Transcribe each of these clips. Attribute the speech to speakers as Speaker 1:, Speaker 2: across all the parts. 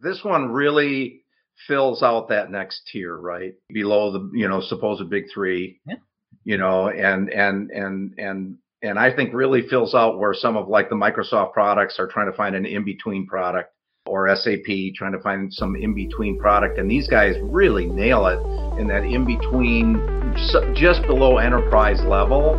Speaker 1: This one really fills out that next tier, right? Below the, you know, supposed big three.
Speaker 2: Yeah.
Speaker 1: You know, and and and and and I think really fills out where some of like the Microsoft products are trying to find an in-between product or SAP trying to find some in-between product. And these guys really nail it in that in-between just below enterprise level.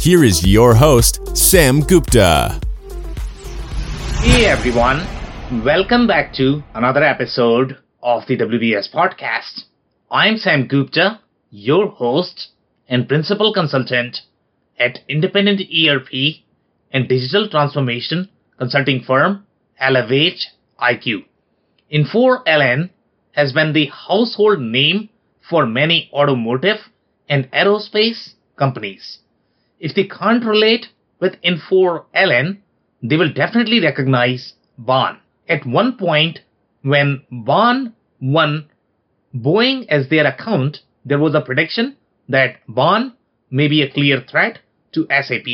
Speaker 3: here is your host, Sam Gupta.
Speaker 2: Hey everyone, welcome back to another episode of the WBS podcast. I'm Sam Gupta, your host and principal consultant at independent ERP and digital transformation consulting firm Elevate IQ. Infor-LN has been the household name for many automotive and aerospace companies. If they can't relate with Infor-LN, they will definitely recognize Baan. At one point, when Baan won Boeing as their account, there was a prediction that Baan may be a clear threat to SAP.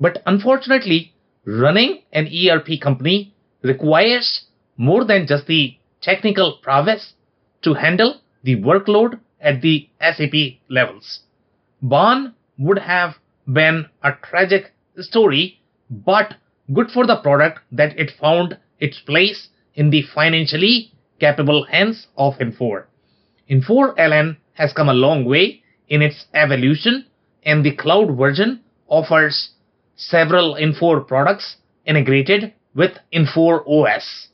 Speaker 2: But unfortunately, running an ERP company requires more than just the technical prowess to handle the workload at the SAP levels. Baan would have been a tragic story, but good for the product that it found its place in the financially capable hands of Infor. Infor-LN has come a long way in its evolution and the cloud version offers several Infor products integrated with Infor OS.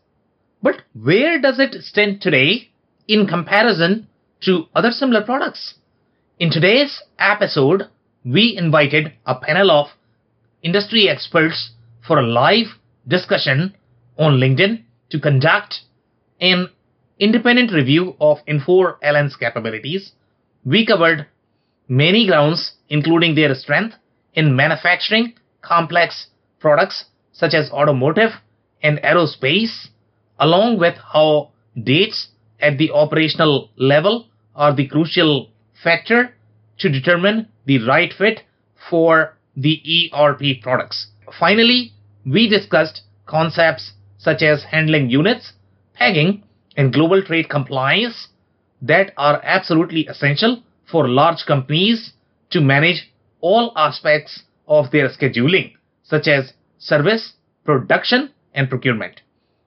Speaker 2: But where does it stand today in comparison to other similar products? In today's episode, we invited a panel of industry experts for a live discussion on LinkedIn to conduct an independent review of Infor-LN's capabilities. We covered many grounds, including their strength in manufacturing complex products such as automotive and aerospace, along with how dates at the operational level are the crucial factor to determine the right fit for the ERP products. Finally, we discussed concepts such as handling units, pegging, and global trade compliance that are absolutely essential for large companies to manage all aspects of their scheduling, such as service, production, and procurement.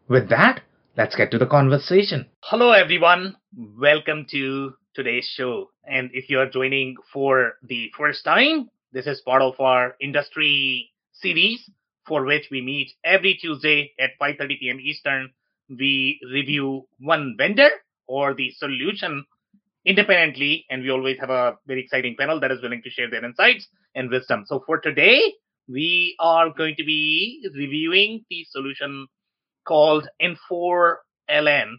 Speaker 2: With that, let's get to the conversation. Hello, everyone. Welcome to today's show. And if you are joining for the first time, this is part of our industry series for which we meet every Tuesday at 5:30 p.m. Eastern. We review one vendor or the solution independently, and we always have a very exciting panel that is willing to share their insights and wisdom. So for today, we are going to be reviewing the solution called Infor-LN.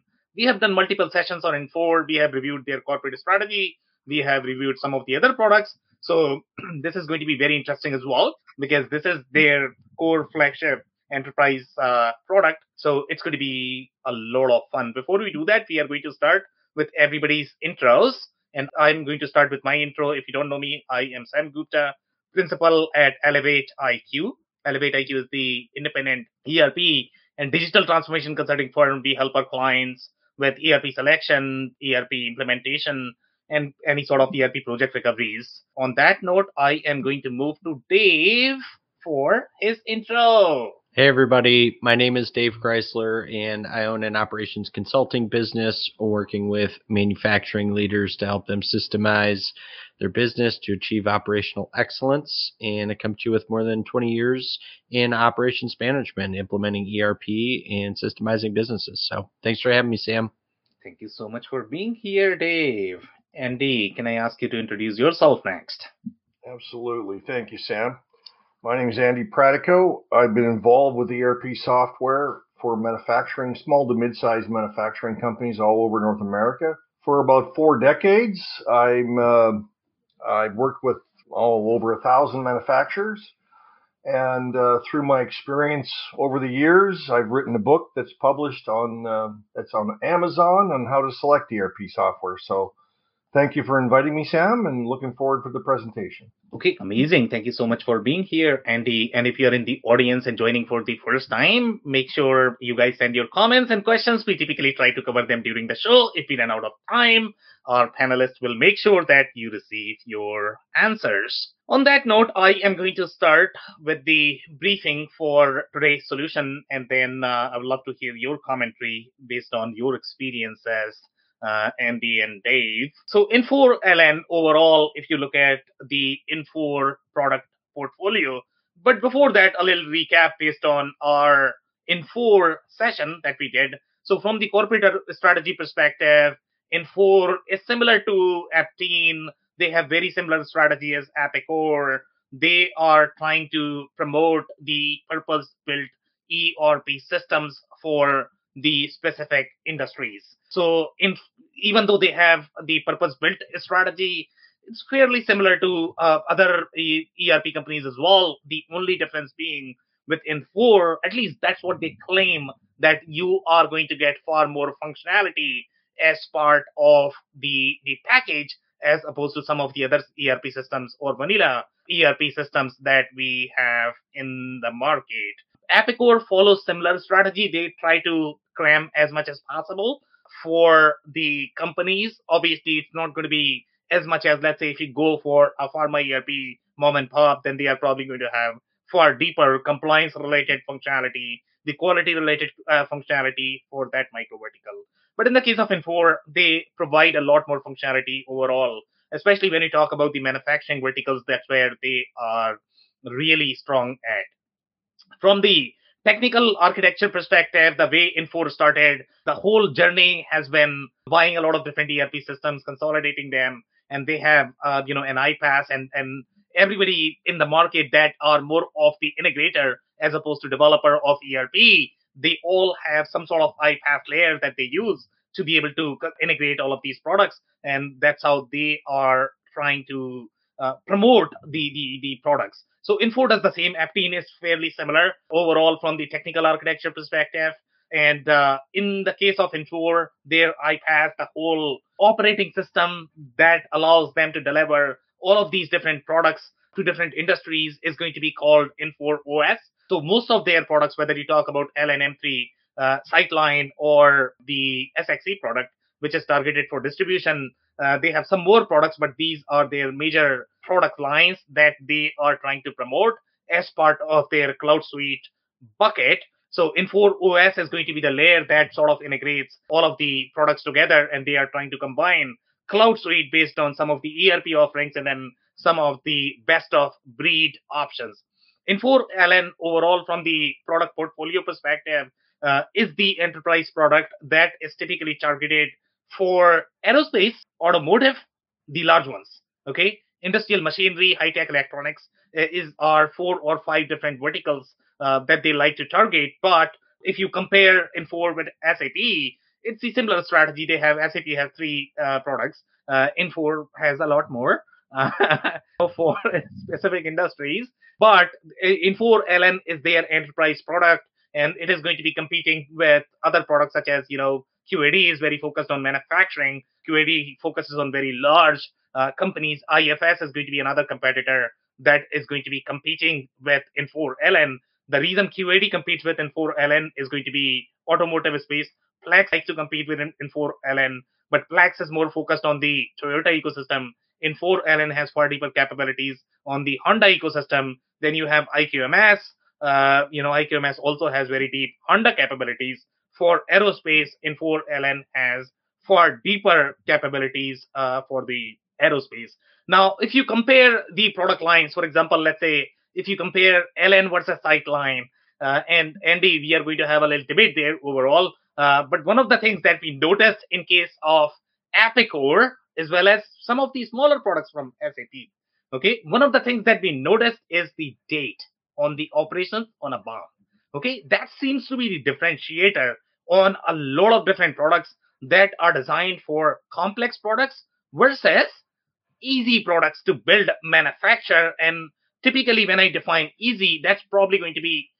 Speaker 2: We have done multiple sessions on Infor. We have reviewed their corporate strategy. We have reviewed some of the other products. So this is going to be very interesting as well because this is their core flagship enterprise uh, product. So it's going to be a lot of fun. Before we do that, we are going to start with everybody's intros. And I'm going to start with my intro. If you don't know me, I am Sam Gupta, principal at Elevate IQ. Elevate IQ is the independent ERP and digital transformation consulting firm. We help our clients with ERP selection, ERP implementation, and any sort of ERP project recoveries. On that note, I am going to move to Dave for his intro.
Speaker 4: Hey everybody, my name is Dave Chrysler and I own an operations consulting business working with manufacturing leaders to help them systemize their business to achieve operational excellence. And I come to you with more than 20 years in operations management, implementing ERP and systemizing businesses. So thanks for having me, Sam.
Speaker 2: Thank you so much for being here, Dave. Andy, can I ask you to introduce yourself next?
Speaker 5: Absolutely. Thank you, Sam. My name is Andy Pratico. I've been involved with the ERP software for manufacturing, small to mid-sized manufacturing companies all over North America. For about four decades, I'm uh, I've worked with all over a thousand manufacturers, and uh, through my experience over the years, I've written a book that's published on uh, that's on Amazon on how to select ERP software. So Thank you for inviting me, Sam, and looking forward for the presentation.
Speaker 2: Okay, amazing. Thank you so much for being here, Andy. And if you're in the audience and joining for the first time, make sure you guys send your comments and questions. We typically try to cover them during the show. If we run out of time, our panelists will make sure that you receive your answers. On that note, I am going to start with the briefing for today's solution, and then uh, I would love to hear your commentary based on your experiences uh, Andy and Dave. So Infor LN overall, if you look at the Infor product portfolio, but before that, a little recap based on our Infor session that we did. So from the corporate strategy perspective, Infor is similar to Aptean. They have very similar strategy as Epicor. They are trying to promote the purpose-built ERP systems for the specific industries. So, in, even though they have the purpose-built strategy, it's fairly similar to uh, other ERP companies as well. The only difference being with Infor, at least that's what they claim that you are going to get far more functionality as part of the the package as opposed to some of the other ERP systems or vanilla ERP systems that we have in the market. Epicor follows similar strategy. They try to cram as much as possible for the companies. Obviously, it's not going to be as much as, let's say, if you go for a pharma ERP mom and pop, then they are probably going to have far deeper compliance related functionality, the quality related uh, functionality for that micro vertical. But in the case of Infor, they provide a lot more functionality overall, especially when you talk about the manufacturing verticals. That's where they are really strong at. From the technical architecture perspective, the way Infor started, the whole journey has been buying a lot of different ERP systems, consolidating them, and they have, uh, you know, an iPaaS and and everybody in the market that are more of the integrator as opposed to developer of ERP, they all have some sort of iPaaS layer that they use to be able to integrate all of these products, and that's how they are trying to uh, promote the, the the products. So Infor does the same. Aptean is fairly similar overall from the technical architecture perspective. And uh, in the case of Infor, their iPaaS, the whole operating system that allows them to deliver all of these different products to different industries is going to be called Infor OS. So most of their products, whether you talk about LNM3, uh, SyteLine, or the SXE product, which is targeted for distribution, uh, they have some more products, but these are their major product lines that they are trying to promote as part of their Cloud Suite bucket. So Infor OS is going to be the layer that sort of integrates all of the products together, and they are trying to combine Cloud Suite based on some of the ERP offerings and then some of the best of breed options. Infor LN overall from the product portfolio perspective uh, is the enterprise product that is typically targeted for aerospace, automotive, the large ones. Okay, industrial machinery, high tech electronics uh, is are four or five different verticals uh, that they like to target. But if you compare Infor with SAP, it's a similar strategy. They have SAP has three uh, products. Uh, Infor has a lot more uh, for specific industries. But Infor LN is their enterprise product, and it is going to be competing with other products such as you know QAD is very focused on manufacturing. QAD focuses on very large uh, companies. IFS is going to be another competitor that is going to be competing with Infor LN. The reason QAD competes with Infor LN is going to be automotive space. Plex likes to compete with Infor LN, but Plex is more focused on the Toyota ecosystem. Infor LN has far deeper capabilities on the Honda ecosystem. Then you have IQMS. Uh, you know, IQMS also has very deep Honda capabilities for aerospace, Infor LN has far deeper capabilities uh, for the aerospace. Now, if you compare the product lines, for example, let's say if you compare LN versus SyteLine, uh, and Andy, we are going to have a little debate there overall. Uh, but one of the things that we noticed in case of Epicor, as well as some of the smaller products from SAP, okay, one of the things that we noticed is the date on the operations on a BOM. Okay, that seems to be the differentiator on a lot of different products that are designed for complex products versus easy products to build, manufacture, and typically when I define easy, that's probably going to be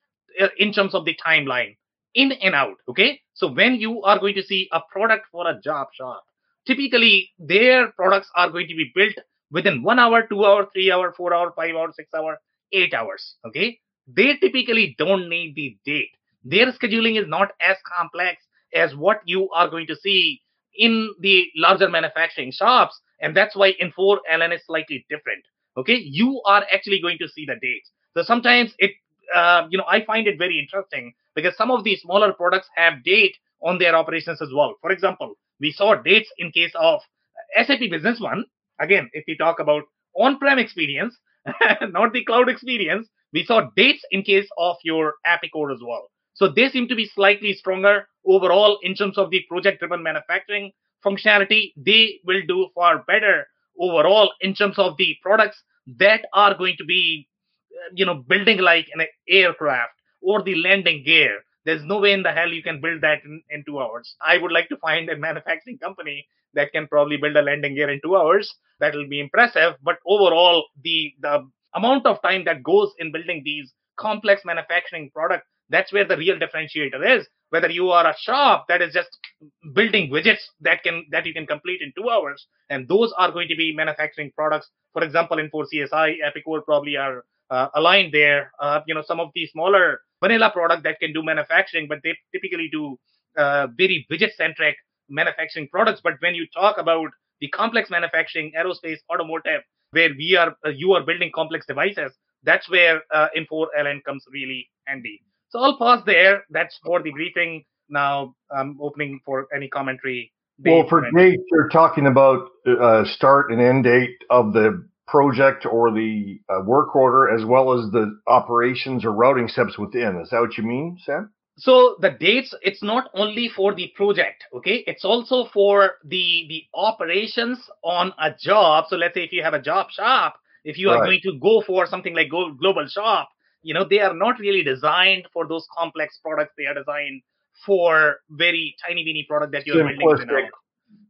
Speaker 2: uh, in terms of the timeline in and out. Okay. So when you are going to see a product for a job shop, typically their products are going to be built within one hour, two hour, three hour, four hour, five hour, six hour, eight hours. Okay. They typically don't need the date. Their scheduling is not as complex as what you are going to see in the larger manufacturing shops. And that's why Infor LN is slightly different. Okay. You are actually going to see the dates. So sometimes it, uh, you know, I find it very interesting because some of these smaller products have date on their operations as well. For example, we saw dates in case of SAP Business One. Again, if we talk about on-prem experience, not the cloud experience, we saw dates in case of your API Epicor as well. So they seem to be slightly stronger overall in terms of the project-driven manufacturing functionality. They will do far better overall in terms of the products that are going to be, uh, you know, building like an aircraft or the landing gear. There's no way in the hell you can build that in, in two hours. I would like to find a manufacturing company that can probably build a landing gear in two hours. That will be impressive. But overall, the the amount of time that goes in building these complex manufacturing products, that's where the real differentiator is. Whether you are a shop that is just building widgets that can that you can complete in two hours, and those are going to be manufacturing products. For example, Infor CSI, Epicor probably are uh, aligned there. Uh, you know, some of the smaller vanilla product that can do manufacturing, but they typically do uh, very widget centric manufacturing products. But when you talk about the complex manufacturing, aerospace, automotive, where we are, uh, you are building complex devices, that's where uh, Infor LN comes really handy. So I'll pause there. That's for the briefing. Now I'm opening for any commentary.
Speaker 5: Well, for date, you're talking about uh, start and end date of the project or the uh, work order as well as the operations or routing steps within. Is that what you mean, Sam?
Speaker 2: So the dates, it's not only for the project, okay? It's also for the the operations on a job. So let's say if you have a job shop, if you are going to go for something like global shop, you know, they are not really designed for those complex products. They are designed for very tiny, weeny product that you're building.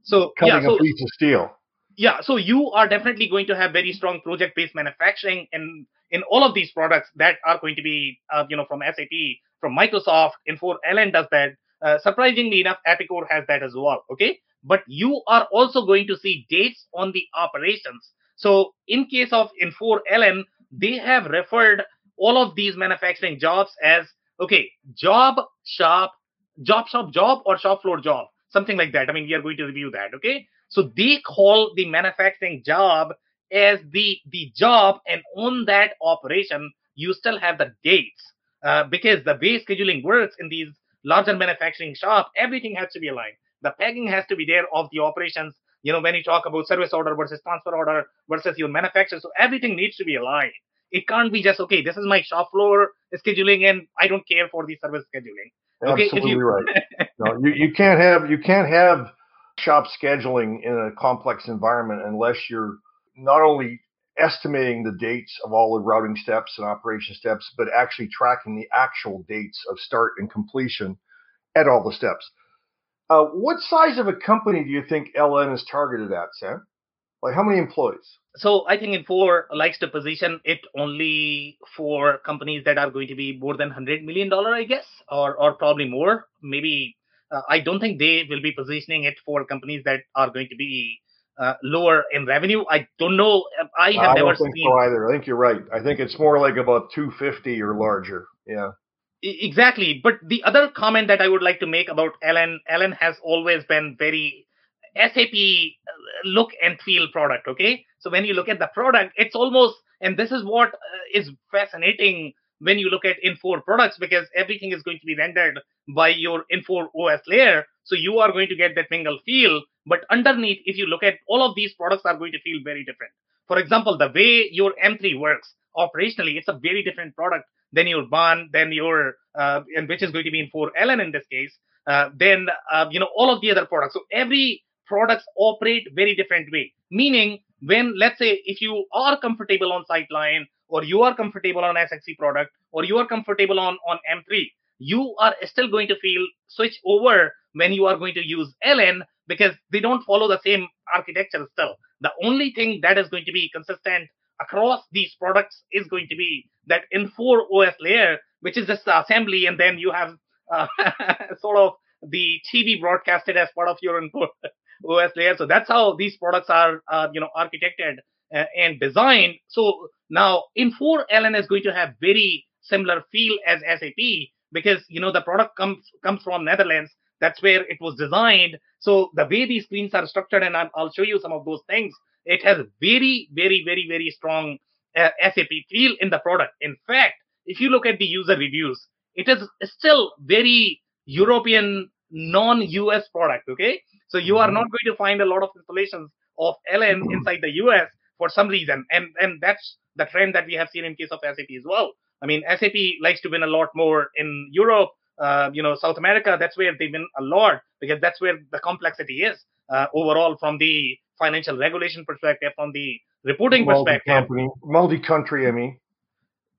Speaker 5: So cutting yeah, so, a piece of steel.
Speaker 2: Yeah so you are definitely going to have very strong project based manufacturing in in all of these products that are going to be uh, you know from sap from microsoft infor ln does that. Uh, surprisingly enough epicor has that as well okay? But you are also going to see dates on the operations. So in case of infor ln they have referred all of these manufacturing jobs as okay job shop job shop job or shop floor job something like that i mean we are going to review that okay so they call the manufacturing job as the the job, and on that operation, you still have the dates uh, because the way scheduling works in these larger manufacturing shop everything has to be aligned. The pegging has to be there of the operations. You know, when you talk about service order versus transfer order versus your manufacturer, so everything needs to be aligned. It can't be just okay. This is my shop floor scheduling, and I don't care for the service scheduling.
Speaker 5: Okay, Absolutely you... right. No, you, you can't have you can't have shop scheduling in a complex environment unless you're not only estimating the dates of all the routing steps and operation steps, but actually tracking the actual dates of start and completion at all the steps. Uh, what size of a company do you think LN is targeted at, Sam? Like how many employees?
Speaker 2: So I think Infor likes to position it only for companies that are going to be more than hundred million dollar, I guess, or or probably more, maybe uh, I don't think they will be positioning it for companies that are going to be uh, lower in revenue. I don't know. I have
Speaker 5: I
Speaker 2: never
Speaker 5: think
Speaker 2: seen
Speaker 5: so either. I think you're right. I think it's more like about 250 or larger. Yeah.
Speaker 2: Exactly. But the other comment that I would like to make about LN, LN has always been very SAP uh, look and feel product. Okay. So when you look at the product, it's almost, and this is what uh, fascinating when you look at Infor products because everything is going to be rendered by your Infor OS layer. So you are going to get that mingle feel. But underneath, if you look at all of these products are going to feel very different. For example, the way your M3 works operationally, it's a very different product than your Baan, than your, uh, and which is going to be Infor LN in this case, uh, then, uh, you know, all of the other products. So every products operate very different way. Meaning when, let's say, if you are comfortable on SyteLine or you are comfortable on SXE product, or you are comfortable on, on M3, you are still going to feel switch over when you are going to use LN because they don't follow the same architecture still. The only thing that is going to be consistent across these products is going to be that Infor OS layer, which is just the assembly, and then you have uh, sort of the TV broadcasted as part of your Infor OS layer. So that's how these products are, uh, you know, architected uh, and designed. So now Infor LN is going to have very similar feel as SAP because you know the product comes comes from Netherlands. That's where it was designed. So the way these screens are structured, and I'll show you some of those things. It has very, very, very, very strong uh, SAP feel in the product. In fact, if you look at the user reviews, it is still very European, non-US product. Okay, so you are not going to find a lot of installations of LN inside the US for some reason, and and that's the trend that we have seen in case of SAP as well. I mean, SAP likes to win a lot more in Europe, uh, you know, South America. That's where they win a lot because that's where the complexity is uh, overall from the financial regulation perspective, from the reporting perspective.
Speaker 5: Multi-country, I mean.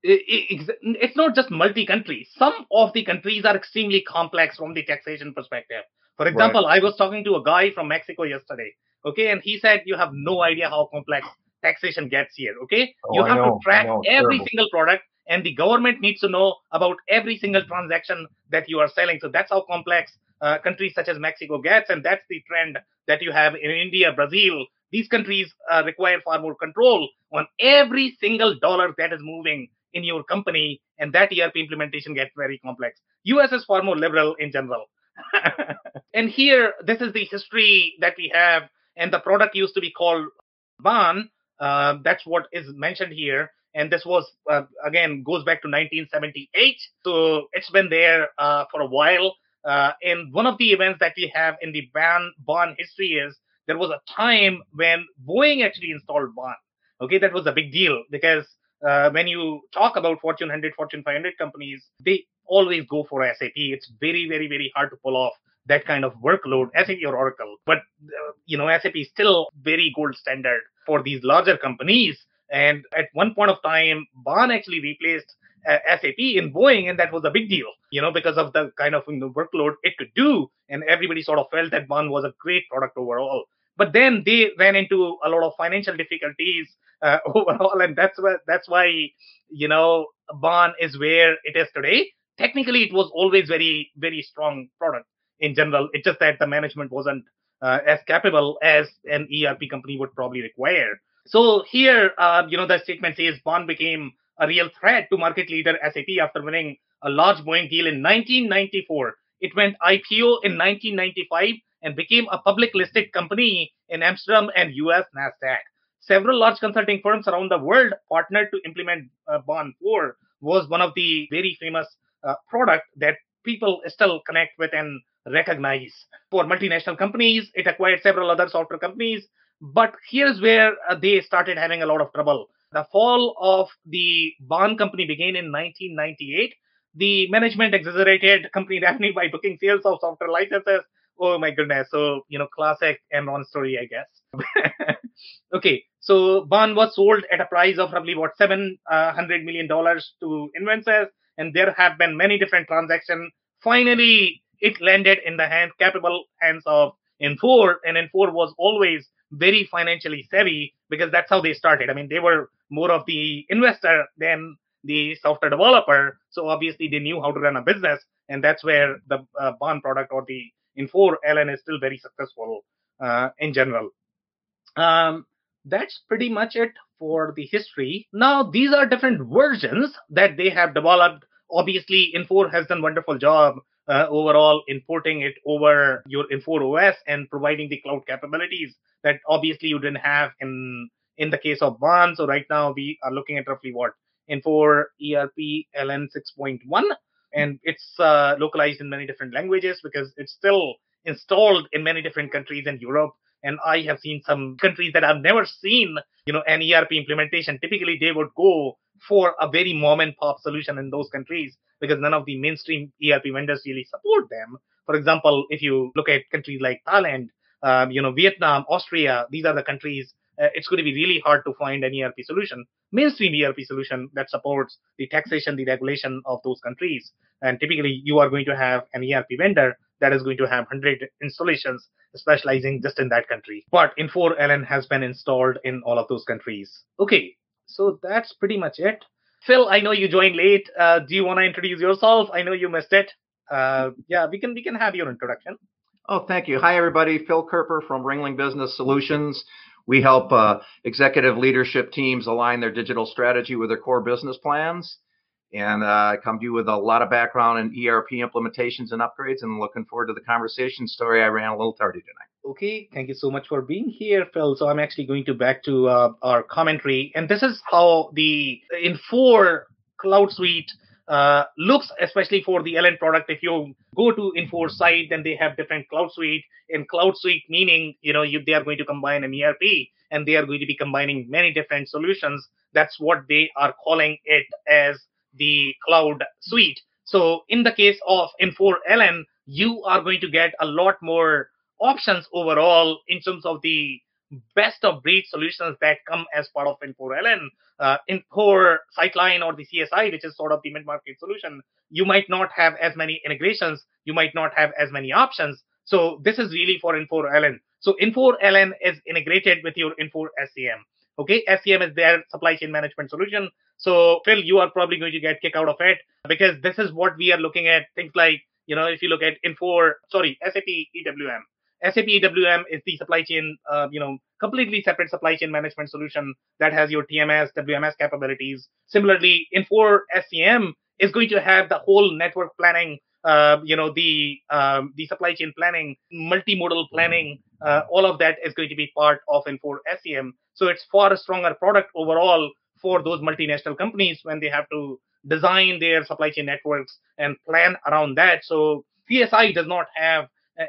Speaker 2: It's not just multi-country. Some of the countries are extremely complex from the taxation perspective. For example, right. I was talking to a guy from Mexico yesterday. Okay, and he said you have no idea how complex taxation gets here. Okay,
Speaker 5: oh,
Speaker 2: you have
Speaker 5: know,
Speaker 2: to track every
Speaker 5: terrible.
Speaker 2: single product and the government needs to know about every single transaction that you are selling. So that's how complex uh, countries such as Mexico gets, and that's the trend that you have in India, Brazil. These countries uh, require far more control on every single dollar that is moving in your company, and that ERP implementation gets very complex. US is far more liberal in general. and here, this is the history that we have, and the product used to be called Baan. Uh, that's what is mentioned here and this was uh, again goes back to 1978 so it's been there uh, for a while uh, and one of the events that we have in the Baan Baan history is there was a time when boeing actually installed Baan okay that was a big deal because uh, when you talk about fortune 100 fortune 500 companies they always go for sap it's very very very hard to pull off that kind of workload sap or oracle but uh, you know sap is still very gold standard for these larger companies and at one point of time, Baan actually replaced uh, SAP in Boeing, and that was a big deal, you know, because of the kind of you know, workload it could do. And everybody sort of felt that Baan was a great product overall. But then they ran into a lot of financial difficulties uh, overall, and that's why that's why you know Baan is where it is today. Technically, it was always very very strong product in general. It's just that the management wasn't uh, as capable as an ERP company would probably require. So here, uh, you know, the statement says Baan became a real threat to market leader SAP after winning a large Boeing deal in 1994. It went IPO in 1995 and became a public listed company in Amsterdam and US NASDAQ. Several large consulting firms around the world partnered to implement uh, Baan 4 was one of the very famous uh, product that people still connect with and recognize. For multinational companies, it acquired several other software companies but here's where uh, they started having a lot of trouble. The fall of the Baan company began in 1998. The management exaggerated company revenue by booking sales of software licenses. Oh my goodness. So, you know, classic Enron story, I guess. okay. So Baan was sold at a price of roughly what, $700 million to Invensys. And there have been many different transactions. Finally, it landed in the hands, capable hands of Infor. And Infor was always very financially savvy because that's how they started. I mean, they were more of the investor than the software developer. So obviously they knew how to run a business. And that's where the uh, Baan product or the Infor LN is still very successful uh, in general. Um, that's pretty much it for the history. Now, these are different versions that they have developed. Obviously, Infor has done wonderful job uh, overall importing it over your Infor OS and providing the cloud capabilities that obviously you didn't have in in the case of Baan. So right now we are looking at roughly what Infor ERP LN 6.1, and it's uh, localized in many different languages because it's still installed in many different countries in Europe. And I have seen some countries that I've never seen, you know, an ERP implementation. Typically, they would go for a very mom and pop solution in those countries because none of the mainstream ERP vendors really support them. For example, if you look at countries like Thailand, um, you know, Vietnam, Austria, these are the countries uh, it's going to be really hard to find an ERP solution, mainstream ERP solution that supports the taxation, the regulation of those countries. And typically, you are going to have an ERP vendor that is going to have 100 installations specializing just in that country. But Infor-LN has been installed in all of those countries. Okay, so that's pretty much it. Phil, I know you joined late. Uh, do you want to introduce yourself? I know you missed it. Uh, yeah, we can we can have your introduction.
Speaker 1: Oh, thank you. Hi, everybody. Phil Kerper from Ringling Business Solutions. We help uh, executive leadership teams align their digital strategy with their core business plans. And uh, come to you with a lot of background in ERP implementations and upgrades, and looking forward to the conversation. Story I ran a little tardy tonight.
Speaker 2: Okay, thank you so much for being here, Phil. So I'm actually going to back to uh, our commentary, and this is how the Infor Cloud Suite uh, looks, especially for the LN product. If you go to Infor site, then they have different Cloud Suite. In Cloud Suite, meaning you know you, they are going to combine an ERP, and they are going to be combining many different solutions. That's what they are calling it as the cloud suite. So in the case of Infor LN, you are going to get a lot more options overall in terms of the best of breed solutions that come as part of Infor LN. Uh, Infor SyteLine or the CSI, which is sort of the mid-market solution, you might not have as many integrations, you might not have as many options. So this is really for Infor LN. So Infor LN is integrated with your Infor SCM. Okay, SCM is their supply chain management solution. So, Phil, you are probably going to get kick out of it because this is what we are looking at. Things like, you know, if you look at Infor, sorry, SAP EWM. SAP EWM is the supply chain, uh, you know, completely separate supply chain management solution that has your TMS, WMS capabilities. Similarly, Infor SCM is going to have the whole network planning, uh, you know, the um, the supply chain planning, multimodal planning, uh, all of that is going to be part of Infor SCM. So it's far stronger product overall for those multinational companies when they have to design their supply chain networks and plan around that. So CSI does not have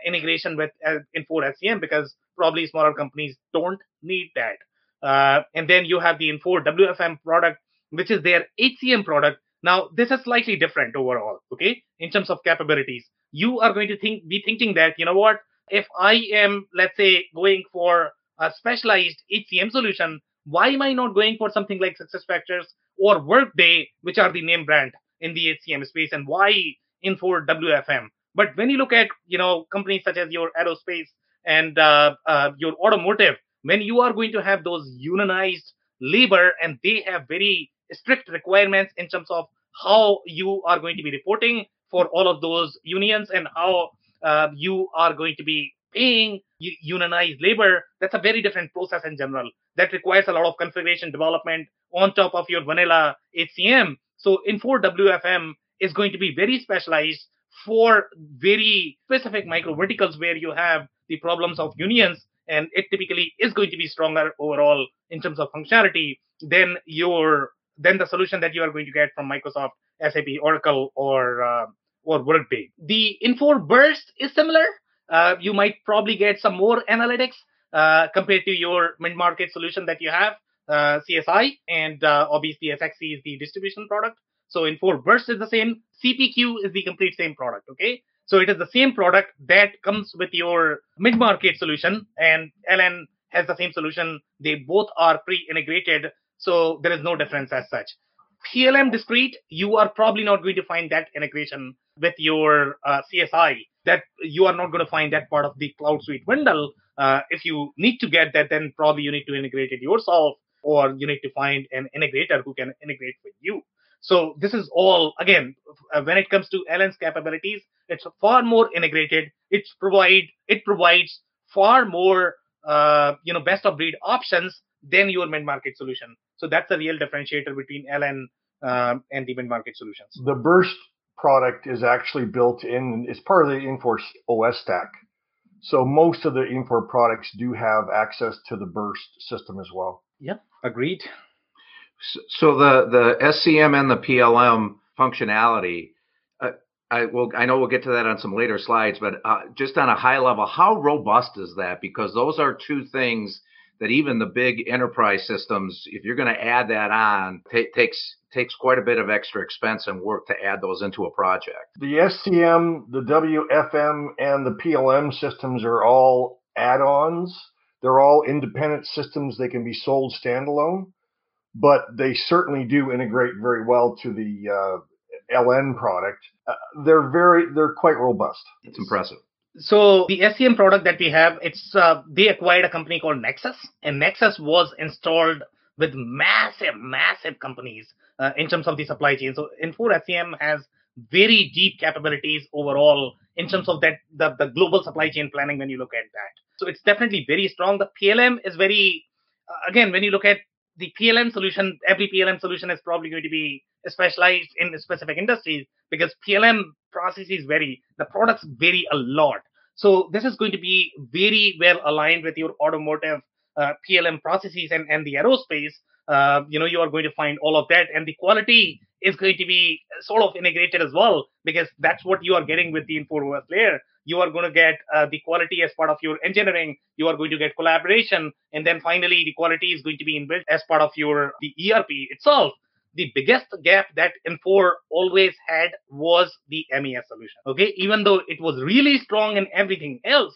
Speaker 2: integration with uh, Infor SCM because probably smaller companies don't need that. Uh, and then you have the Infor WFM product, which is their HCM product. Now, this is slightly different overall, okay, in terms of capabilities. You are going to think be thinking that, you know what, if I am, let's say, going for a specialized HCM solution, why am I not going for something like SuccessFactors or Workday, which are the name brand in the HCM space, and why Infor WFM? But when you look at you know companies such as your aerospace and uh, uh, your automotive, when you are going to have those unionized labor and they have very strict requirements in terms of how you are going to be reporting for all of those unions and how uh, you are going to be paying unionized labor, that's a very different process in general. That requires a lot of configuration development on top of your vanilla HCM. So Infor WFM is going to be very specialized for very specific micro verticals where you have the problems of unions and it typically is going to be stronger overall in terms of functionality than your than the solution that you are going to get from Microsoft, SAP, Oracle, or uh, or Workday. The Infor Birst is similar. Uh, you might probably get some more analytics uh, compared to your mid-market solution that you have, uh, CSI, and uh, obviously SXC is the distribution product. So Infor Birst is the same. CPQ is the complete same product. Okay. So it is the same product that comes with your mid-market solution, and LN has the same solution. They both are pre-integrated, so there is no difference as such. PLM discrete, you are probably not going to find that integration with your uh, CSI. That you are not going to find that part of the Cloud Suite bundle. Uh, if you need to get that, then probably you need to integrate it yourself, or you need to find an integrator who can integrate with you. So this is all again uh, when it comes to LN's capabilities, it's far more integrated. It's provide it provides far more uh, you know best of breed options than your mid market solution. So that's a real differentiator between LN um, and the mid market solutions.
Speaker 5: The Birst product is actually built in. It's part of the Infor OS stack. So most of the Infor products do have access to the Birst system as well.
Speaker 2: Yep, agreed.
Speaker 1: So the the SCM and the PLM functionality, uh, I will I know we'll get to that on some later slides, but uh, just on a high level, how robust is that? Because those are two things that even the big enterprise systems, if you're going to add that on, t- takes takes quite a bit of extra expense and work to add those into a project.
Speaker 5: The SCM, the WFM, and the PLM systems are all add-ons They're all independent systems. They can be sold standalone, but they certainly do integrate very well to the uh, LN product. Uh, they're very, they're quite robust.
Speaker 1: It's impressive.
Speaker 2: So the SCM product that we have, it's uh, they acquired a company called Nexus, and Nexus was installed with massive, massive companies uh, in terms of the supply chain. So Infor SCM has very deep capabilities overall in terms of that the, the global supply chain planning when you look at that. So it's definitely very strong. The PLM is very uh, again when you look at the PLM solution, every PLM solution is probably going to be specialized in specific industries because PLM processes vary, the products vary a lot. So this is going to be very well aligned with your automotive uh, PLM processes and, and the aerospace. Uh, you know, you are going to find all of that, and the quality is going to be sort of integrated as well because that's what you are getting with the Infor OS layer. You are going to get uh, the quality as part of your engineering. You are going to get collaboration, and then finally the quality is going to be inbuilt as part of your the ERP itself the biggest gap that Infor always had was the MES solution. Okay, even though it was really strong in everything else,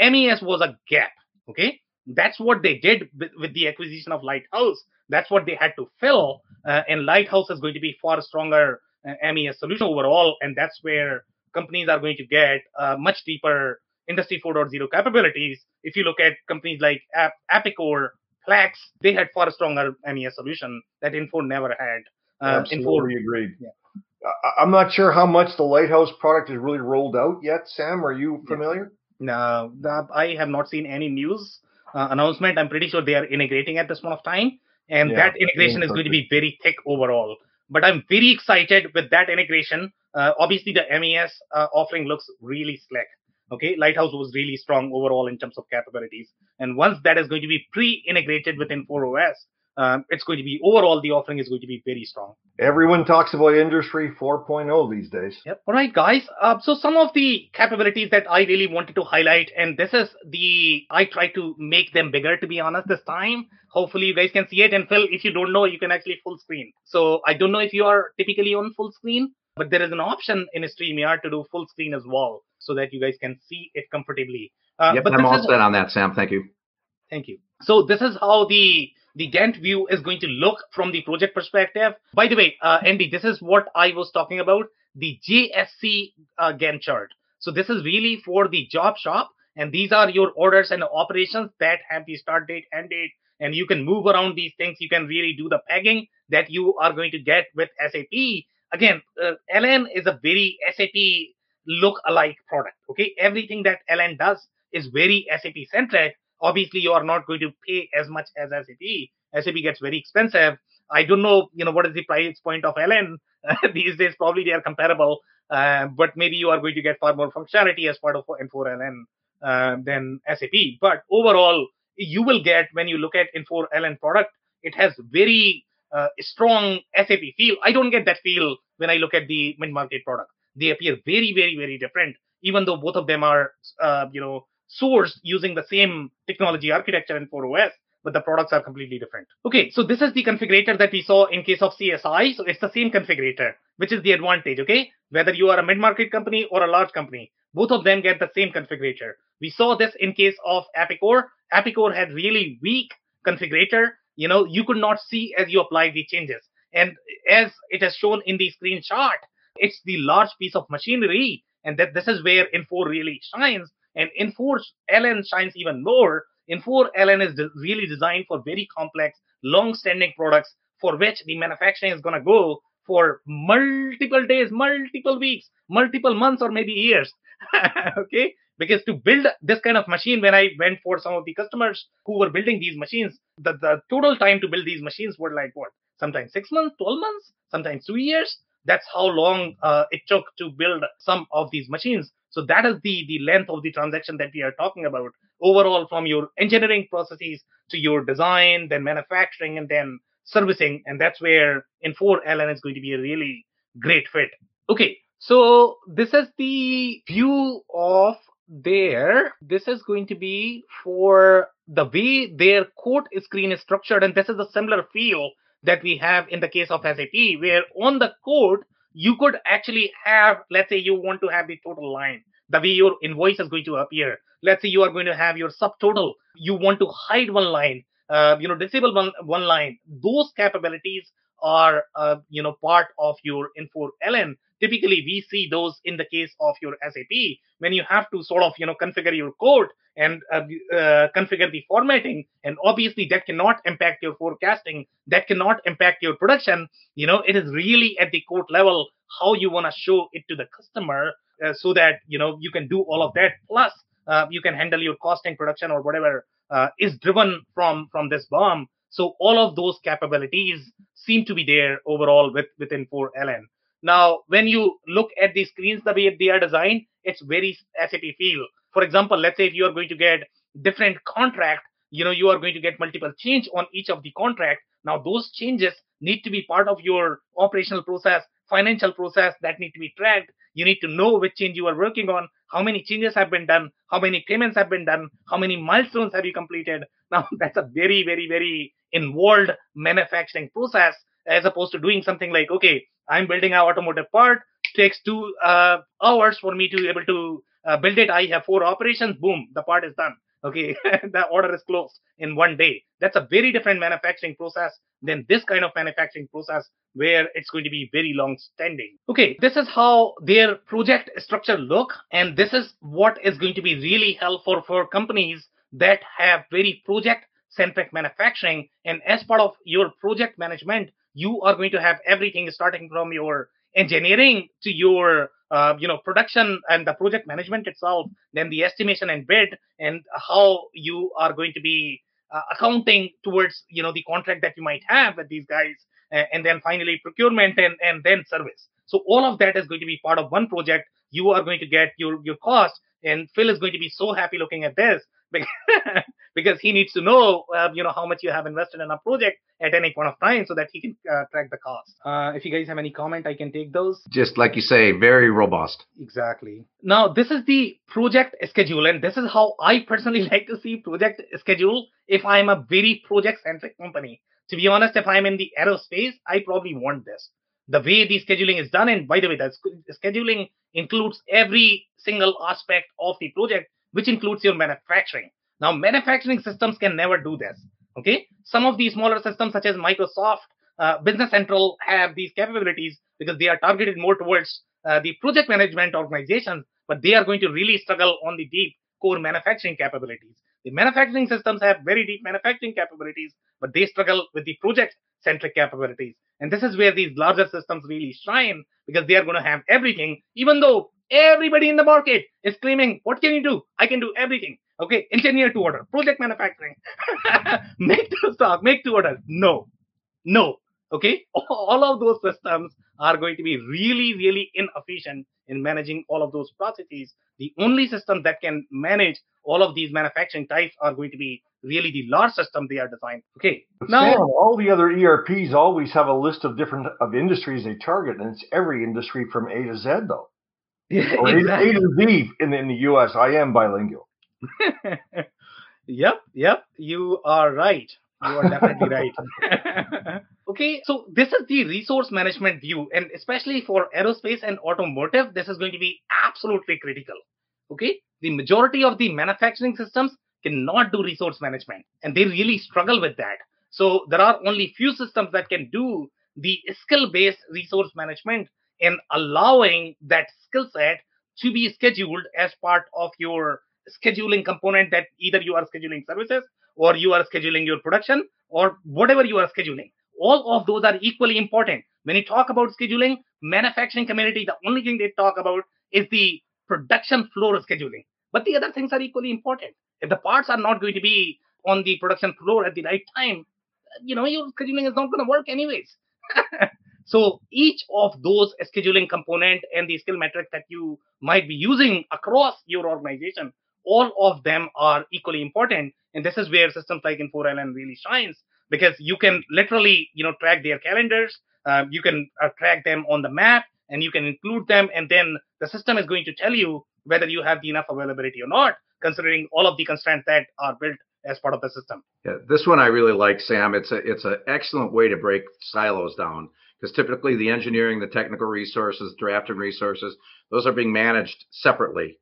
Speaker 2: MES was a gap. Okay, that's what they did with, with the acquisition of Lighthouse. That's what they had to fill, uh, and Lighthouse is going to be far stronger uh, MES solution overall, and that's where companies are going to get uh, much deeper Industry 4.0 capabilities. If you look at companies like App, Epicor, Plex, they had far stronger MES solution that Infor never had.
Speaker 5: Uh, Absolutely Infor, agreed. Yeah. I'm not sure how much the Lighthouse product is really rolled out yet. Sam, are you familiar?
Speaker 2: No, I have not seen any news uh, announcement. I'm pretty sure they are integrating at this point of time, and yeah, that integration is going to be very thick overall. But I'm very excited with that integration. Uh, obviously, the MES uh, offering looks really slick. Okay, Lighthouse was really strong overall in terms of capabilities. And once that is going to be pre-integrated within Infor OS, um, it's going to be overall the offering is going to be very strong.
Speaker 5: Everyone talks about Industry 4.0 these days.
Speaker 2: Yep. All right, guys. Uh, so some of the capabilities that I really wanted to highlight, and this is the I try to make them bigger to be honest this time. Hopefully you guys can see it. And Phil, if you don't know, you can actually full screen. So I don't know if you are typically on full screen, but there is an option in StreamYard to do full screen as well so that you guys can see it comfortably.
Speaker 1: Uh, yep, I'm all set on that, Sam. Thank you.
Speaker 2: Thank you. So this is how the the Gantt view is going to look from the project perspective. By the way, uh, Andy, this is what I was talking about, the JSC uh, Gantt chart. So this is really for the job shop, and these are your orders and operations that have the start date, end date, and you can move around these things. You can really do the pegging that you are going to get with SAP. Again, uh, LN is a very SAP look alike product. Okay, everything that LN does is very SAP centric. Obviously, you are not going to pay as much as SAP. SAP gets very expensive. I don't know, you know, what is the price point of LN these days. Probably they are comparable, uh, but maybe you are going to get far more functionality as part of Infor LN uh, than SAP. But overall, you will get when you look at Infor LN product, it has very uh, strong SAP feel. I don't get that feel when I look at the mid-market product they appear very, very, very different, even though both of them are, uh, you know, sourced using the same technology architecture in Infor OS, but the products are completely different. Okay, so this is the configurator that we saw in case of CSI. So it's the same configurator, which is the advantage, okay? Whether you are a mid-market company or a large company, both of them get the same configurator. We saw this in case of Epicor. Epicor had really weak configurator. You know, you could not see as you apply the changes. And as it is shown in the screenshot, it's the large piece of machinery, and that this is where Infor really shines. And Infor LN shines even more. Infor LN is de- really designed for very complex, long-standing products for which the manufacturing is going to go for multiple days, multiple weeks, multiple months, or maybe years. okay, because to build this kind of machine, when I went for some of the customers who were building these machines, the, the total time to build these machines were like what? Sometimes six months, 12 months, sometimes two years. That's how long uh, it took to build some of these machines. So that is the, the length of the transaction that we are talking about overall from your engineering processes to your design, then manufacturing, and then servicing. And that's where Infor LN is going to be a really great fit. Okay, so this is the view of there. This is going to be for the way their quote screen is structured, and this is a similar feel that we have in the case of SAP, where on the code, you could actually have, let's say you want to have the total line. the way your invoice is going to appear. Let's say you are going to have your subtotal. You want to hide one line, uh, you know, disable one, one line. Those capabilities are, uh, you know, part of your Infor LN. Typically, we see those in the case of your SAP when you have to sort of, you know, configure your code and uh, uh, configure the formatting. And obviously, that cannot impact your forecasting. That cannot impact your production. You know, it is really at the code level how you want to show it to the customer uh, so that you know you can do all of that. Plus, uh, you can handle your costing, production, or whatever uh, is driven from from this BOM So all of those capabilities seem to be there overall with within Infor LN. Now, when you look at the screens the way they are designed, it's very SAP feel. For example, let's say if you are going to get different contract, you know, you are going to get multiple change on each of the contract. Now, those changes need to be part of your operational process, financial process that need to be tracked. You need to know which change you are working on, how many changes have been done, how many payments have been done, how many milestones have you completed. Now, that's a very, very, very involved manufacturing process as opposed to doing something like, okay, I'm building an automotive part, takes two uh, hours for me to be able to uh, build it. I have four operations, boom, the part is done. Okay, the order is closed in one day. That's a very different manufacturing process than this kind of manufacturing process where it's going to be very long standing. Okay, this is how their project structure look, and this is what is going to be really helpful for companies that have very project centric manufacturing. And as part of your project management, you are going to have everything starting from your engineering to your uh, you know production and the project management itself then the estimation and bid and how you are going to be uh, accounting towards you know the contract that you might have with these guys uh, and then finally procurement and and then service. So all of that is going to be part of one project. You are going to get your your cost and phil is going to be so happy looking at this because he needs to know, uh, you know, how much you have invested in a project at any point of time so that he can uh, track the cost. Uh, if you guys have any comment, I can take those.
Speaker 1: Just like you say, very robust.
Speaker 2: Exactly. Now, this is the project schedule, and this is how I personally like to see project schedule if I'm a very project centric company. To be honest, if I'm in the aerospace, I probably want this. The way the scheduling is done, and by the way, the scheduling includes every single aspect of the project which includes your manufacturing. Now, manufacturing systems can never do this. Okay, some of these smaller systems, such as Microsoft, uh, Business Central, have these capabilities because they are targeted more towards uh, the project management organizations, but they are going to really struggle on the deep core manufacturing capabilities. The manufacturing systems have very deep manufacturing capabilities, but they struggle with the project centric capabilities. And this is where these larger systems really shine because they are going to have everything, even though Everybody in the market is claiming, what can you do? I can do everything. Okay, engineer to order, project manufacturing, make to stock, make to order. No, no. Okay, all of those systems are going to be really, really inefficient in managing all of those processes. The only system that can manage all of these manufacturing types are going to be really the large system they are designed. Okay.
Speaker 5: Now, Sam, all the other ERPs always have a list of different of industries they target, and it's every industry from A to Z, though. Yeah, or exactly. A to Z in, in the US. I am bilingual.
Speaker 2: yep, yep. You are right. You are definitely right. okay, so this is the resource management view, and especially for aerospace and automotive, this is going to be absolutely critical. Okay, the majority of the manufacturing systems cannot do resource management, and they really struggle with that. So there are only few systems that can do the skill-based resource management in allowing that skill set to be scheduled as part of your scheduling component that either you are scheduling services or you are scheduling your production or whatever you are scheduling. All of those are equally important. When you talk about scheduling, manufacturing community, the only thing they talk about is the production floor scheduling. But the other things are equally important. If the parts are not going to be on the production floor at the right time, you know, your scheduling is not going to work anyways. So each of those scheduling component and the skill metrics that you might be using across your organization, all of them are equally important. And this is where systems like Infor really shines because you can literally, you know, track their calendars. Uh, you can uh, track them on the map and you can include them. And then the system is going to tell you whether you have the enough availability or not, considering all of the constraints that are built as part of the system.
Speaker 1: Yeah, this one I really like, Sam. It's a it's an excellent way to break silos down because typically the engineering, the technical resources, drafting resources, those are being managed separately.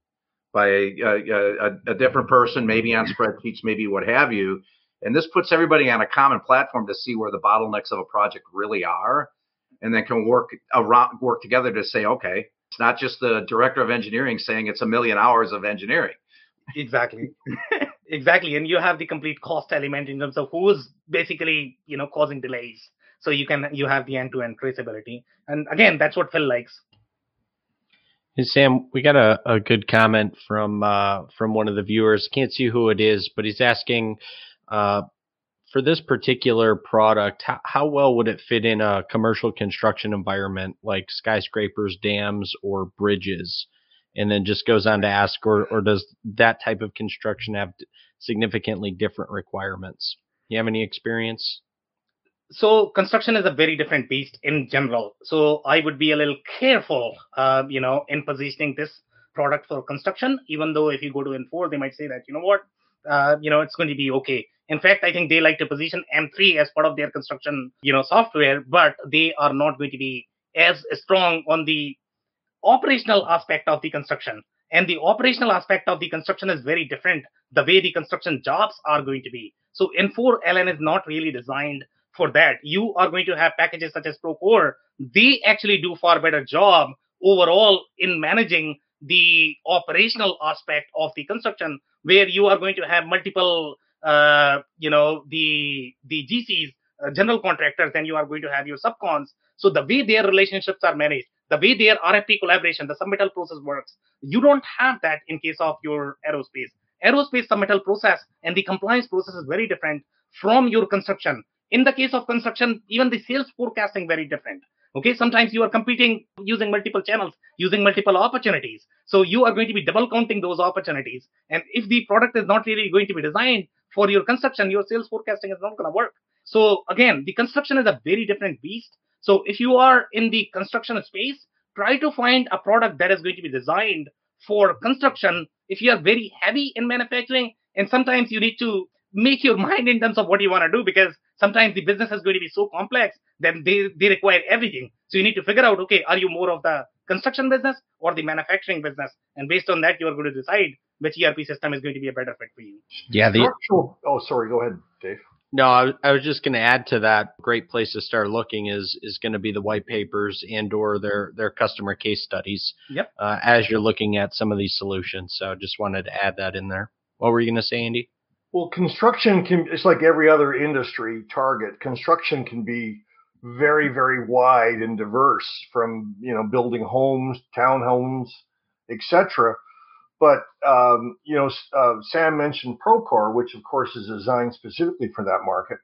Speaker 1: by a, a, a, different person, maybe on spreadsheets, maybe what have you. And this puts everybody on a common platform to see where the bottlenecks of a project really are, and then can work around, work together to say, okay, it's not just the director of engineering saying it's a million hours of engineering.
Speaker 2: Exactly. exactly. And you have the complete cost element in terms of who's basically, you know, causing delays. So you can you have the end-to-end traceability. And again, that's what Phil likes.
Speaker 4: Hey Sam, we got a, a good comment from uh, from one of the viewers. Can't see who it is, but he's asking uh, for this particular product, how, how well would it fit in a commercial construction environment like skyscrapers, dams, or bridges? And then just goes on to ask, or, or does that type of construction have significantly different requirements? You have any experience?
Speaker 2: So construction is a very different beast in general. So I would be a little careful, uh, you know, in positioning this product for construction. Even though if you go to Infor, they might say that you know what, uh, you know, it's going to be okay. In fact, I think they like to position M3 as part of their construction, you know, software, but they are not going to be as strong on the operational aspect of the construction. And the operational aspect of the construction is very different. The way the construction jobs are going to be. So Infor LN is not really designed for that. You are going to have packages such as Procore. They actually do far better job overall in managing the operational aspect of the construction, where you are going to have multiple, uh, you know, the the GCs, uh, general contractors, and you are going to have your subcons. So the way their relationships are managed, the way their RFP collaboration, the submittal process works, you don't have that in case of your aerospace. Aerospace submittal process and the compliance process is very different from your construction in the case of construction even the sales forecasting very different. Okay sometimes you are competing using multiple channels using multiple opportunities. So you are going to be double counting those opportunities. And if the product is not really going to be designed for your construction your sales forecasting is not going to work. So again the construction is a very different beast. So if you are in the construction space try to find a product that is going to be designed for construction. If you are very heavy in manufacturing and sometimes you need to make your mind in terms of what you want to do because sometimes the business is going to be so complex that they, they require everything. So you need to figure out, okay, are you more of the construction business or the manufacturing business? And based on that, you are going to decide which ERP system is going to be a better fit for you.
Speaker 4: Yeah. The,
Speaker 5: oh, sorry. Go ahead, Dave.
Speaker 4: No, I, I was just going to add to that. Great place to start looking is is going to be the white papers and or their their customer case studies.
Speaker 2: Yep.
Speaker 4: Uh, as you're looking at some of these solutions, so I just wanted to add that in there. What were you going to say, Andy?
Speaker 5: Well, construction can, it's like every other industry target. Construction can be very, very wide and diverse from, you know, building homes, townhomes, etc. But, um, you know, uh, Sam mentioned Procore, which of course is designed specifically for that market.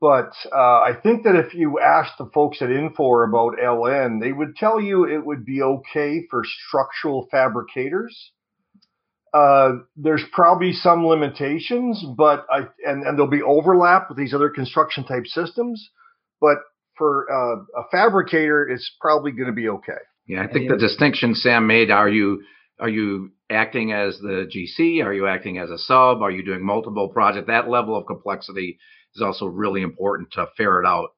Speaker 5: But uh, I think that if you asked the folks at Infor about LN, they would tell you it would be okay for structural fabricators uh, there's probably some limitations, but I and, and there'll be overlap with these other construction type systems. But for uh, a fabricator, it's probably going to be okay.
Speaker 1: Yeah, I think the distinction Sam made: are you are you acting as the GC? Are you acting as a sub? Are you doing multiple projects? That level of complexity is also really important to ferret out.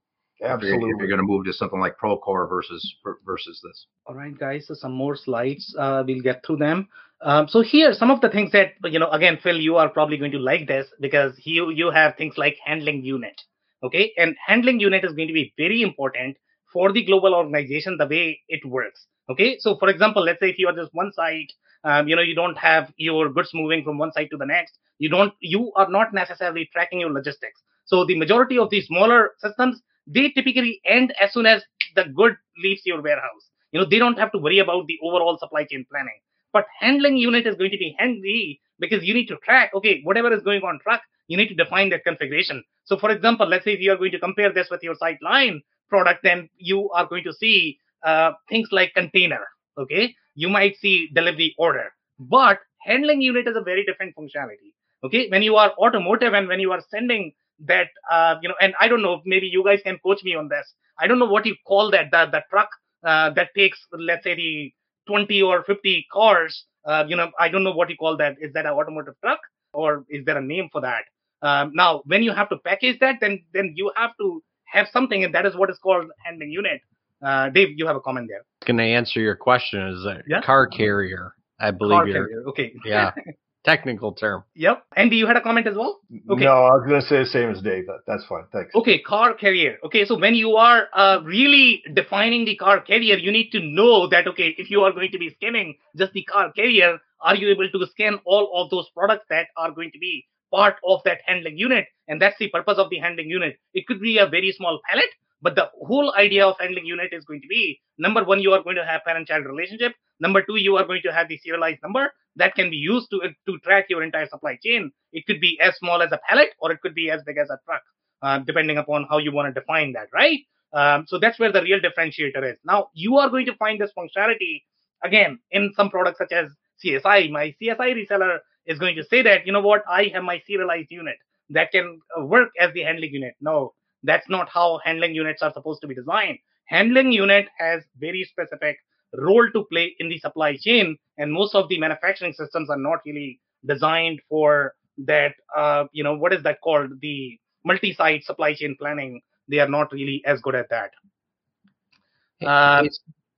Speaker 5: Absolutely.
Speaker 1: If you're, going to move to something like Procore versus versus this.
Speaker 2: All right, guys. So some more slides. Uh, we'll get through them. Um, so here, some of the things that you know. Again, Phil, you are probably going to like this because you you have things like handling unit. Okay, and handling unit is going to be very important for the global organization. The way it works. Okay, so for example, let's say if you are just one site, um, you know, you don't have your goods moving from one site to the next. You don't. You are not necessarily tracking your logistics. So the majority of these smaller systems they typically end as soon as the good leaves your warehouse. You know, they don't have to worry about the overall supply chain planning. But handling unit is going to be handy because you need to track, okay, whatever is going on truck, you need to define that configuration. So for example, let's say if you are going to compare this with your SyteLine product, then you are going to see uh, things like container, okay? You might see delivery order, but handling unit is a very different functionality. Okay, when you are automotive and when you are sending that uh, you know, and I don't know, maybe you guys can coach me on this. I don't know what you call that the the truck uh, that takes let's say the 20 or 50 cars. Uh, you know, I don't know what you call that. Is that an automotive truck or is there a name for that? Um, now, when you have to package that, then then you have to have something, and that is what is called handling unit. Uh, Dave, you have a comment there.
Speaker 4: Can I answer your question? Is a
Speaker 2: yeah?
Speaker 4: car carrier I believe
Speaker 2: car
Speaker 4: you're.
Speaker 2: carrier. Okay.
Speaker 4: Yeah, technical term.
Speaker 2: Yep. Andy, you had a comment as well? Okay.
Speaker 5: No, I was going to say the same as Dave. That, that's fine. Thanks.
Speaker 2: Okay, car carrier. Okay, so when you are uh, really defining the car carrier, you need to know that, okay, if you are going to be scanning just the car carrier, are you able to scan all of those products that are going to be part of that handling unit? And that's the purpose of the handling unit. It could be a very small pallet, but the whole idea of handling unit is going to be number one, you are going to have parent child relationship. Number two, you are going to have the serialized number that can be used to, to track your entire supply chain. It could be as small as a pallet or it could be as big as a truck, uh, depending upon how you want to define that, right? Um, so that's where the real differentiator is. Now, you are going to find this functionality again in some products such as CSI. My CSI reseller is going to say that, you know what, I have my serialized unit that can uh, work as the handling unit. No, that's not how handling units are supposed to be designed. Handling unit has very specific role to play in the supply chain, and most of the manufacturing systems are not really designed for that. Uh, you know, what is that called? The multi-site supply chain planning. They are not really as good at that. Um,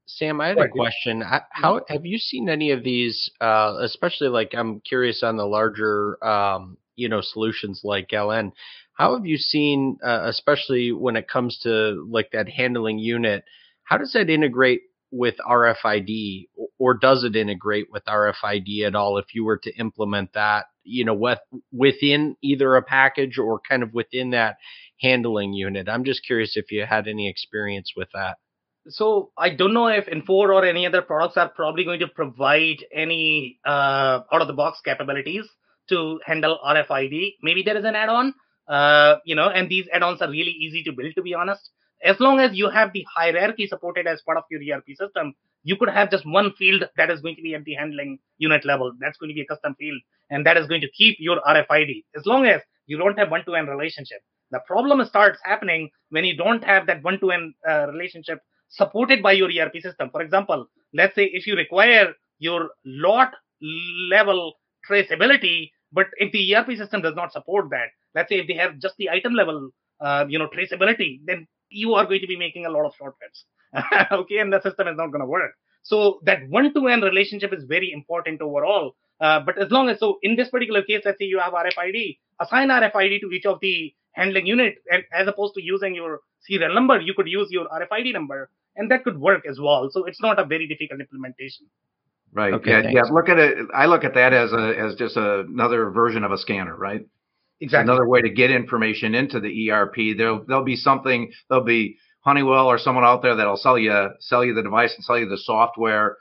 Speaker 4: Sam, I had a question. How have you seen any of these? Uh, especially like I'm curious on the larger, um, you know, solutions like LN. How have you seen, uh, especially when it comes to like that handling unit? How does that integrate with RFID, or- does it integrate with RFID at all? If you were to implement that, you know, with within either a package or kind of within that handling unit. I'm just curious if you had any experience with that.
Speaker 2: so I don't know if Infor or any other products are probably going to provide any uh, out of the box capabilities to handle RFID. Maybe there is an add-on, uh, you know, and these add-ons are really easy to build, to be honest. As long as you have the hierarchy supported as part of your ERP system, you could have just one field that is going to be at the handling unit level. That's going to be a custom field, and that is going to keep your RFID. As long as you don't have one-to-one relationship. The problem starts happening when you don't have that one-to-one uh, relationship supported by your ERP system. For example, let's say if you require your lot level traceability, but if the ERP system does not support that, let's say if they have just the item level, uh, you know, traceability, then you are going to be making a lot of shortcuts. okay, and the system is not going to work. So that one-to-one relationship is very important overall. Uh, but as long as so, in this particular case, let's say you have RFID, assign RFID to each of the handling unit, and as opposed to using your serial number, you could use your RFID number, and that could work as well. So it's not a very difficult implementation.
Speaker 1: Right.
Speaker 4: Okay,
Speaker 1: yeah. Yeah. Look at it. I look at that as a as just another version of a scanner, right?
Speaker 2: Exactly.
Speaker 1: Another way to get information into the ERP. There'll there'll be something. There'll be Honeywell or someone out there that'll sell you sell you the device and sell you the software,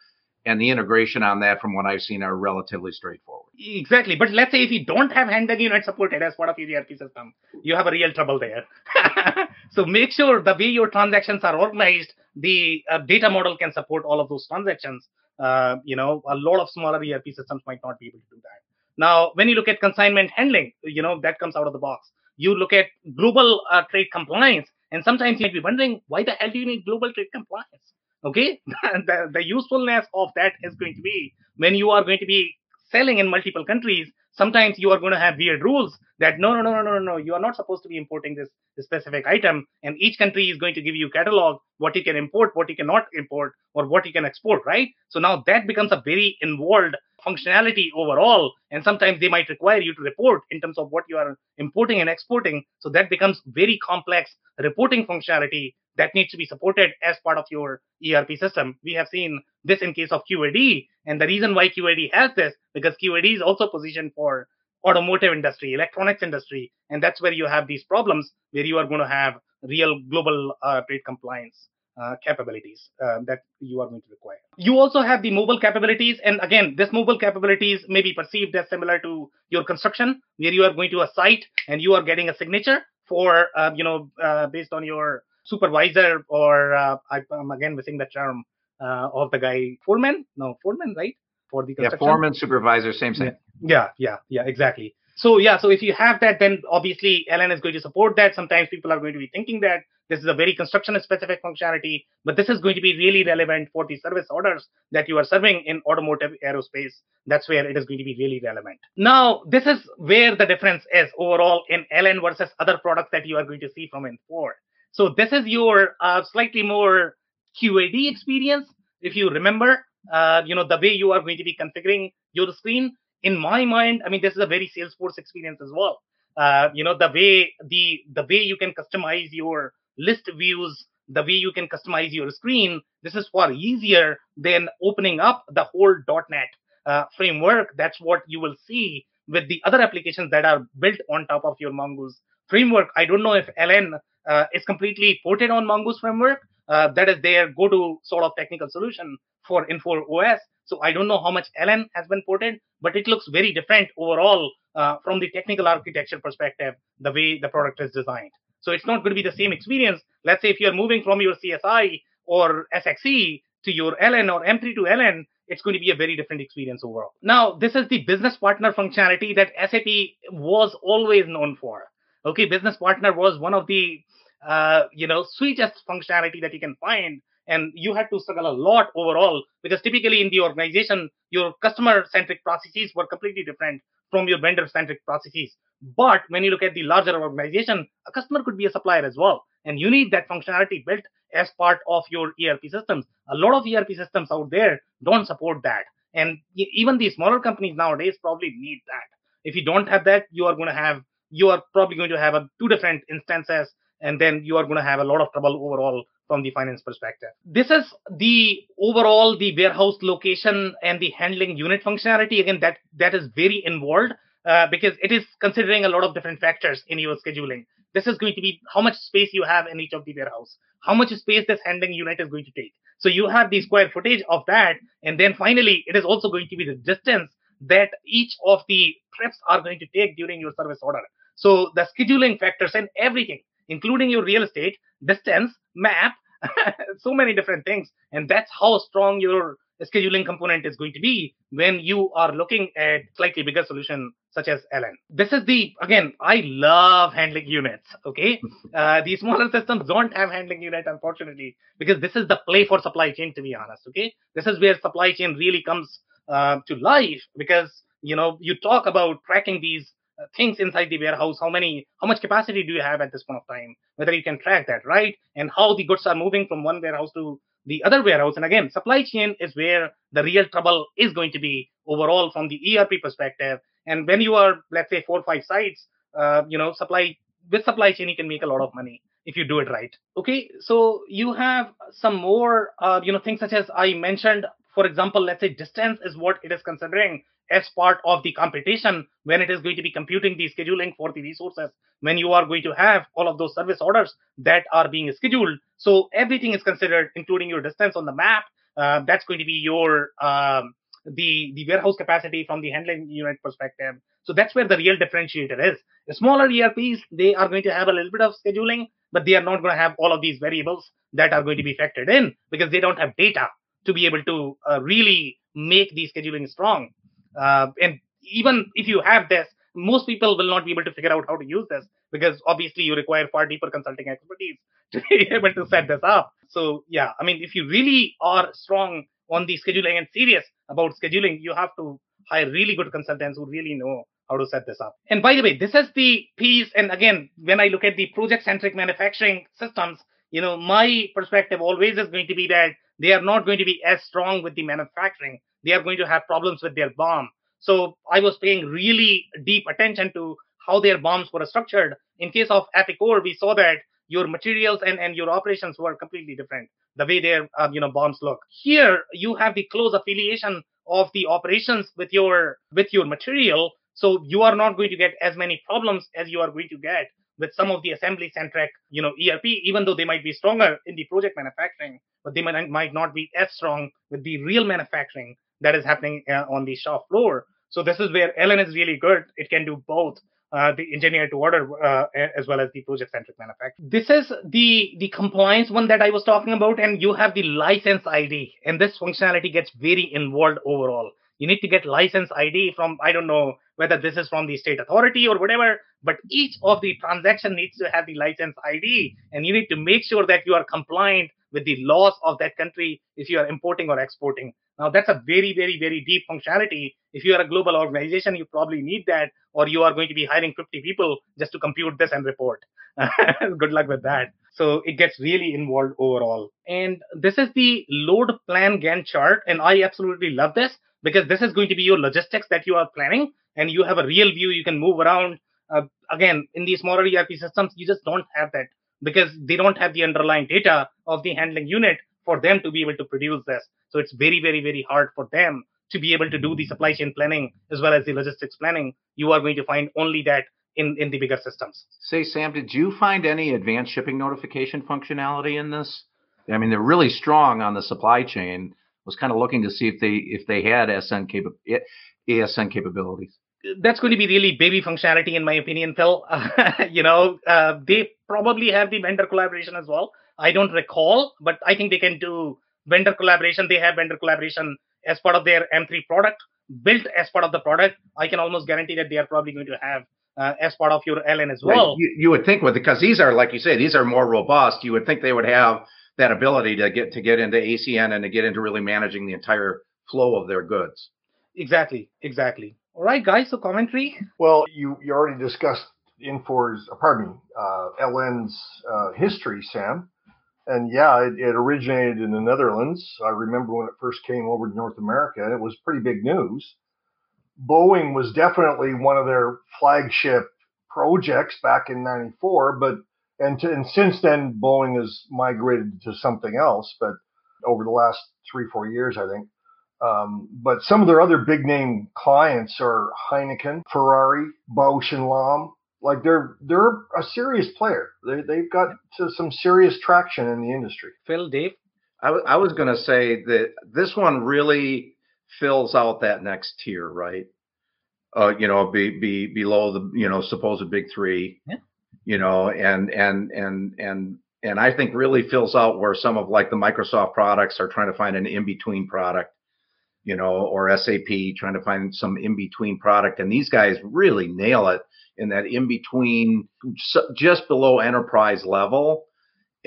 Speaker 1: and the integration on that, from what I've seen, are relatively straightforward.
Speaker 2: Exactly. But let's say if you don't have handling unit supported as part of your ERP system, you have a real trouble there. so make sure the way your transactions are organized, the uh, data model can support all of those transactions. Uh, you know, a lot of smaller ERP systems might not be able to do that. Now, when you look at consignment handling, you know, that comes out of the box. You look at global uh, trade compliance, and sometimes you might be wondering, why the hell do you need global trade compliance? Okay, the, the usefulness of that is going to be when you are going to be selling in multiple countries, sometimes you are going to have weird rules that no, no, no, no, no, no, you are not supposed to be importing this, this specific item, and each country is going to give you catalog what you can import, what you cannot import, or what you can export, right? So now that becomes a very involved functionality overall, and sometimes they might require you to report in terms of what you are importing and exporting. So that becomes very complex reporting functionality that needs to be supported as part of your ERP system. We have seen this in case of QAD, and the reason why QAD has this because QAD is also positioned for automotive industry, electronics industry, and that's where you have these problems where you are going to have real global uh, trade compliance uh, capabilities uh, that you are going to require. You also have the mobile capabilities, and again, this mobile capabilities may be perceived as similar to your construction, where you are going to a site and you are getting a signature for, uh, you know, uh, based on your supervisor or uh, I, I'm again missing the term uh, of the guy foreman. No, foreman, right? For the
Speaker 1: Yeah. Foreman, supervisor, same thing.
Speaker 2: Yeah, yeah, yeah, exactly. So yeah, so if you have that, then obviously LN is going to support that. Sometimes people are going to be thinking that this is a very construction specific functionality, but this is going to be really relevant for the service orders that you are serving in automotive aerospace. That's where it is going to be really relevant. Now, this is where the difference is overall in LN versus other products that you are going to see from Infor. So this is your uh, slightly more QAD experience. If you remember, uh, you know, the way you are going to be configuring your screen. In my mind, I mean, this is a very Salesforce experience as well. Uh, you know, the way the the way you can customize your list views, the way you can customize your screen, this is far easier than opening up the whole .NET uh, framework. That's what you will see with the other applications that are built on top of your Mongoose framework. I don't know if LN uh, is completely ported on Mongoose framework. Uh, that is their go-to sort of technical solution for Infor OS. So I don't know how much LN has been ported, but it looks very different overall uh, from the technical architecture perspective, the way the product is designed. So it's not going to be the same experience. Let's say if you're moving from your CSI or SXE to your LN or M3 to LN, it's going to be a very different experience overall. Now, this is the business partner functionality that SAP was always known for. Okay, business partner was one of the uh, you know sweetest functionality that you can find, and you had to struggle a lot overall because typically in the organization your customer centric processes were completely different from your vendor centric processes. But when you look at the larger organization, a customer could be a supplier as well, and you need that functionality built as part of your ERP systems. A lot of ERP systems out there don't support that. And even the smaller companies nowadays probably need that. If you don't have that, you are going to have, you are probably going to have a, two different instances, and then you are going to have a lot of trouble overall from the finance perspective. This is the overall the warehouse location and the handling unit functionality. Again, that that is very involved uh, because it is considering a lot of different factors in your scheduling. This is going to be how much space you have in each of the warehouse, how much space this handling unit is going to take. So you have the square footage of that, and then finally, it is also going to be the distance that each of the trips are going to take during your service order. So the scheduling factors and everything, including your real estate, distance, map, so many different things, and that's how strong your scheduling component is going to be when you are looking at slightly bigger solution such as LN. This is the, again, I love handling units. Okay. Uh, the smaller systems don't have handling unit, unfortunately, because this is the play for supply chain, to be honest. Okay. This is where supply chain really comes uh, to life because, you know, you talk about tracking these things inside the warehouse how many how much capacity do you have at this point of time whether you can track that right and how the goods are moving from one warehouse to the other warehouse. And again, supply chain is where the real trouble is going to be overall from the ERP perspective. And when you are, let's say, four or five sites, uh, you know, supply with supply chain, you can make a lot of money if you do it right. Okay, so you have some more, uh, you know, things such as I mentioned. For example, let's say distance is what it is considering as part of the computation when it is going to be computing the scheduling for the resources. When you are going to have all of those service orders that are being scheduled. So everything is considered including your distance on the map. Uh, that's going to be your um, the the warehouse capacity from the handling unit perspective. So that's where the real differentiator is. The smaller erps they are going to have a little bit of scheduling but they are not going to have all of these variables that are going to be factored in because they don't have data to be able to uh, really make the scheduling strong uh, and even if you have this, most people will not be able to figure out how to use this because obviously you require far deeper consulting expertise to be able to set this up. So yeah, I mean, if you really are strong on the scheduling and serious about scheduling, you have to hire really good consultants who really know how to set this up. And by the way, this is the piece. And again, when I look at the project centric manufacturing systems, you know, my perspective always is going to be that they are not going to be as strong with the manufacturing they are going to have problems with their BOM. So I was paying really deep attention to how their BOMs were structured. In case of Epicor, we saw that your materials and, and your operations were completely different, the way their uh, you know BOMs look. Here you have the close affiliation of the operations with your with your material, so you are not going to get as many problems as you are going to get with some of the assembly centric you know ERP, even though they might be stronger in the project manufacturing, but they might, might not be as strong with the real manufacturing that is happening uh, on the shop floor. So this is where LN is really good. It can do both uh, the engineer to order uh, as well as the project centric manufacturing. This is the the compliance one that I was talking about, and you have the license ID, and this functionality gets very involved overall. You need to get license ID from I don't know whether this is from the state authority or whatever, but each of the transaction needs to have the license ID, and you need to make sure that you are compliant with the laws of that country if you are importing or exporting. Now, that's a very, very, very deep functionality. If you are a global organization, you probably need that, or you are going to be hiring 50 people just to compute this and report. Good luck with that. So it gets really involved overall. And this is the load plan Gantt chart. And I absolutely love this because this is going to be your logistics that you are planning and you have a real view. You can move around. Uh, again, in these smaller ERP systems, you just don't have that because they don't have the underlying data of the handling unit for them to be able to produce this. So it's very, very, very hard for them to be able to do the supply chain planning as well as the logistics planning. You are going to find only that in, in the bigger systems.
Speaker 1: Say, Sam, did you find any advanced shipping notification functionality in this? I mean, they're really strong on the supply chain. Was kind of looking to see if they if they had SN capa- ASN capabilities.
Speaker 2: That's going to be really baby functionality, in my opinion, Phil. you know, uh, they probably have the vendor collaboration as well. I don't recall, but I think they can do vendor collaboration. They have vendor collaboration as part of their M3 product, built as part of the product. I can almost guarantee that they are probably going to have uh, as part of your LN as well.
Speaker 1: Right. You, you, would think with because these are like you say these are more robust. You would think they would have that ability to get to get into ASN and to get into really managing the entire flow of their goods.
Speaker 2: Exactly, exactly. All right, guys. So commentary.
Speaker 5: Well, you you already discussed Infor's, uh, pardon me, uh, LN's uh, history, Sam. And yeah, it, it, originated in the Netherlands. I remember when it first came over to North America, and it was pretty big news. Boeing was definitely one of their flagship projects back in '94, but and, to, and since then Boeing has migrated to something else. But over the last three four years, I think. Um, but some of their other big name clients are Heineken, Ferrari, Bausch and Lomb. Like they're they're a serious player. They they've got some serious traction in the industry.
Speaker 2: Phil, Dave.
Speaker 1: I, w- I was going to say that this one really fills out that next tier, right? Uh, you know, be, be below the you know supposed big three,
Speaker 2: yeah.
Speaker 1: You know, and and and and and I think really fills out where some of like the Microsoft products are trying to find an in between product, you know, or SAP trying to find some in between product, and these guys really nail it in that in between, just below enterprise level.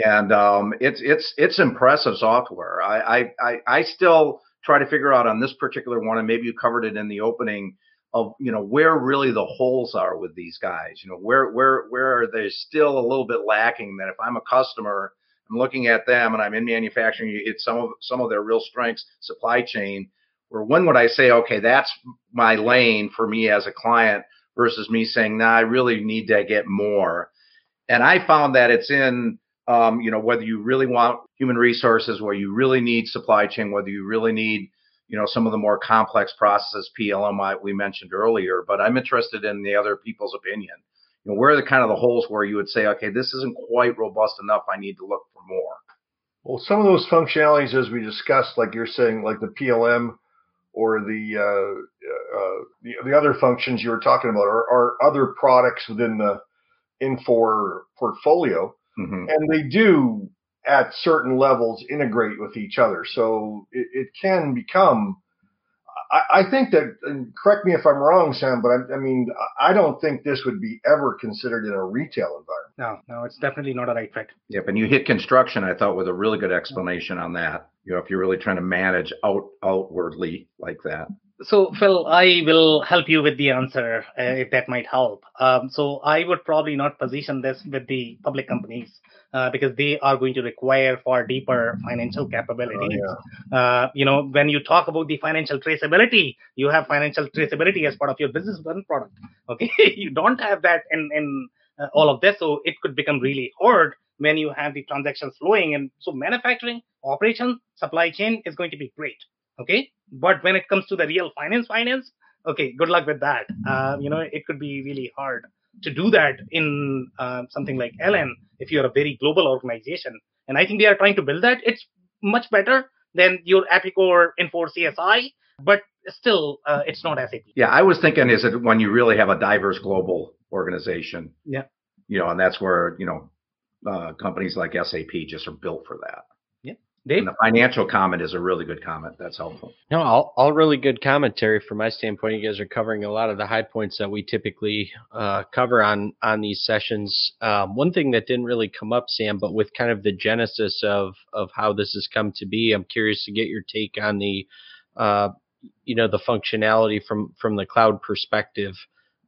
Speaker 1: And um, it's it's it's impressive software. I, I I still try to figure out on this particular one, and maybe you covered it in the opening of you know where really the holes are with these guys. You know where where where are they still a little bit lacking? That if I'm a customer, I'm looking at them and I'm in manufacturing, it's some of some of their real strengths, supply chain. Where when would I say, okay, that's my lane for me as a client versus me saying, nah, I really need to get more. And I found that it's in, um, you know, whether you really want human resources, where you really need supply chain, whether you really need, you know, some of the more complex processes, PLM we mentioned earlier. But I'm interested in the other people's opinion. You know, where are the kind of the holes where you would say, okay, this isn't quite robust enough. I need to look for more.
Speaker 5: Well, some of those functionalities, as we discussed, like you're saying, like the PLM or the, uh, uh, the, the other functions you were talking about are, are other products within the Infor portfolio,
Speaker 1: mm-hmm.
Speaker 5: and they do at certain levels integrate with each other. So it, it can become. I, I, think that, and correct me if I'm wrong, Sam, but I, I, mean, I don't think this would be ever considered in a retail environment.
Speaker 2: No, no, it's definitely not a right fit.
Speaker 1: Yep, and you hit construction. I thought with a really good explanation on that you know, if you're really trying to manage out outwardly like that.
Speaker 2: So, Phil, I will help you with the answer uh, if that might help. Um, so, I would probably not position this with the public companies uh, because they are going to require far deeper financial capabilities.
Speaker 5: Oh, yeah.
Speaker 2: uh, you know, when you talk about the financial traceability, you have financial traceability as part of your business one product. Okay, you don't have that in in uh, all of this, so it could become really hard when you have the transactions flowing. And so manufacturing, operation, supply chain is going to be great. Okay. But when it comes to the real finance, finance, okay, good luck with that. Uh, you know, it could be really hard to do that in uh, something like LN if you're a very global organization. And I think they are trying to build that. It's much better than your Epicor Infor CSI, but still, uh, it's not SAP.
Speaker 1: Yeah, I was thinking is it when you really have a diverse global organization.
Speaker 2: Yeah.
Speaker 1: You know, and that's where, you know, uh, companies like SAP just are built for that.
Speaker 2: Yeah. Dave?
Speaker 1: And the financial comment is a really good comment. That's helpful.
Speaker 4: No, all, all really good commentary from my standpoint. You guys are covering a lot of the high points that we typically uh, cover on on these sessions. Um, one thing that didn't really come up, Sam, but with kind of the genesis of of how this has come to be, I'm curious to get your take on the, uh, you know, the functionality from from the cloud perspective,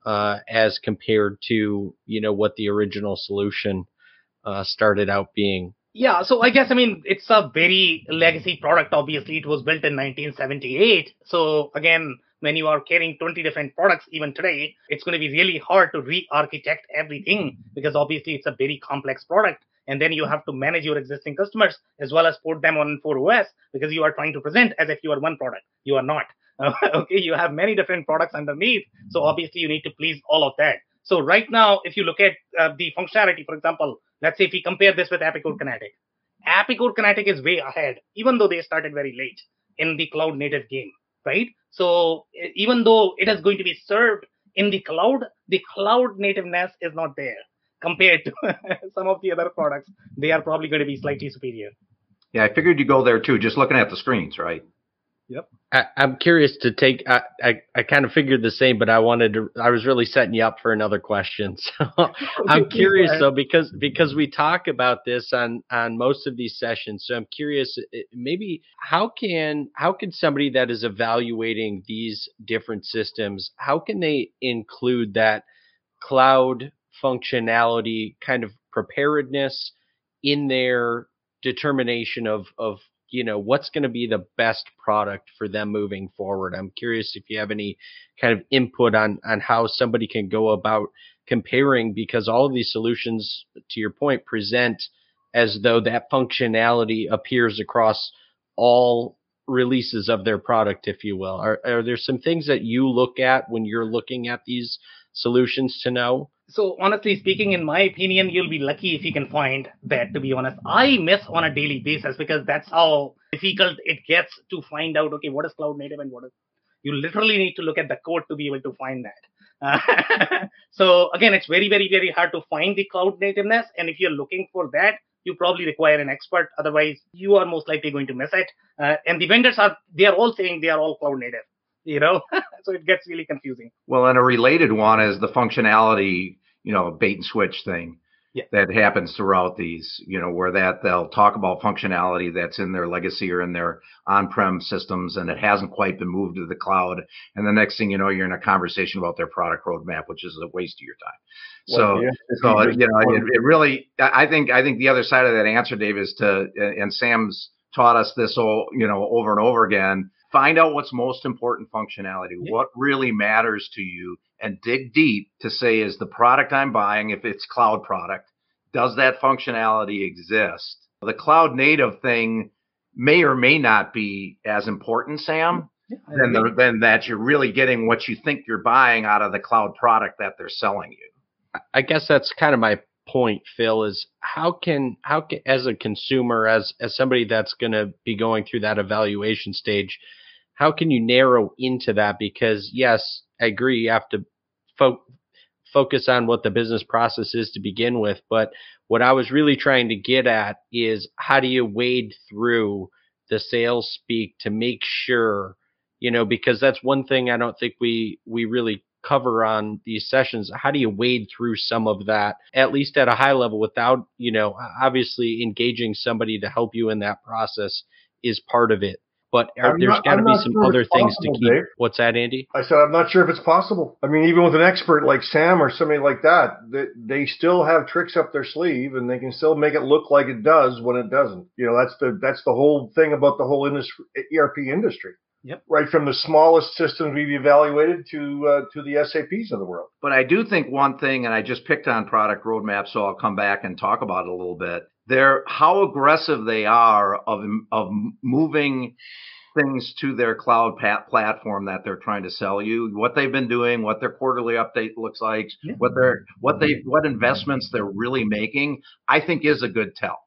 Speaker 4: uh, as compared to you know what the original solution uh, started out being?
Speaker 2: Yeah, so I guess I mean it's a very legacy product. Obviously, it was built in 1978. So again, when you are carrying 20 different products even today, it's going to be really hard to re-architect everything because obviously it's a very complex product. And then you have to manage your existing customers as well as put them on Infor OS because you are trying to present as if you are one product. You are not. okay, you have many different products underneath. So obviously you need to please all of that. So right now, if you look at uh, the functionality, for example, let's say if we compare this with Epicor Kinetic, Epicor Kinetic is way ahead, even though they started very late in the cloud native game, right? So even though it is going to be served in the cloud, the cloud nativeness is not there compared to some of the other products. They are probably going to be slightly superior.
Speaker 1: Yeah, I figured you go there too, just looking at the screens, right?
Speaker 2: Yep.
Speaker 4: I, am curious to take. I, I, I kind of figured the same, but I wanted to. I was really setting you up for another question. So I'm curious though because because we talk about this on on most of these sessions. So I'm curious, maybe how can how can somebody that is evaluating these different systems, how can they include that cloud functionality kind of preparedness in their determination of of you know what's going to be the best product for them moving forward? I'm curious if you have any kind of input on on how somebody can go about comparing because all of these solutions to your point present as though that functionality appears across all releases of their product if you will. Are, are there some things that you look at when you're looking at these solutions to know
Speaker 2: so honestly speaking, in my opinion, you'll be lucky if you can find that. To be honest, I miss on a daily basis because that's how difficult it gets to find out. Okay, what is cloud native and what is you literally need to look at the code to be able to find that. Uh, so again, it's very, very, very hard to find the cloud nativeness. And if you're looking for that, you probably require an expert. Otherwise, you are most likely going to miss it. Uh, and the vendors are, they are all saying they are all cloud native, you know, so it gets really confusing.
Speaker 1: Well, and a related one is the functionality you know, a bait and switch thing yeah. that happens throughout these, you know, where that they'll talk about functionality that's in their legacy or in their on-prem systems and it hasn't quite been moved to the cloud. And the next thing you know, you're in a conversation about their product roadmap, which is a waste of your time. So, well, yeah, so you know, it, it, really, I think, I think the other side of that answer, Dave, is to, and Sam's taught us this, all, you know, over and over again. Find out what's most important functionality, yeah. what really matters to you, and dig deep to say, is the product I'm buying, if it's cloud product, does that functionality exist? The cloud native thing may or may not be as important, Sam, yeah, than, the, than that you're really getting what you think you're buying out of the cloud product that they're selling you.
Speaker 4: I guess that's kind of my point, Phil, is how can how can as a consumer, as as somebody that's going to be going through that evaluation stage, how can you narrow into that? Because yes, I agree, you have to fo- focus on what the business process is to begin with. But what I was really trying to get at is how do you wade through the sales speak to make sure, you know, because that's one thing I don't think we we really cover on these sessions how do you wade through some of that at least at a high level without you know obviously engaging somebody to help you in that process is part of it but are, there's got to be some sure other things possible, to keep. Dave. What's that, Andy?
Speaker 5: I said I'm not sure if it's possible. I mean, even with an expert like Sam or somebody like that, they, they still have tricks up their sleeve, and they can still make it look like it does when it doesn't. You know, that's the that's the whole thing about the whole industry, ERP industry.
Speaker 2: Yep.
Speaker 5: Right from the smallest systems we've evaluated to uh, to the SAPs of the world.
Speaker 1: But I do think one thing, and I just picked on product roadmap, so I'll come back and talk about it a little bit they're how aggressive they are of of moving things to their cloud pat- platform that they're trying to sell you what they've been doing what their quarterly update looks like yeah. what they're what they what investments they're really making i think is a good tell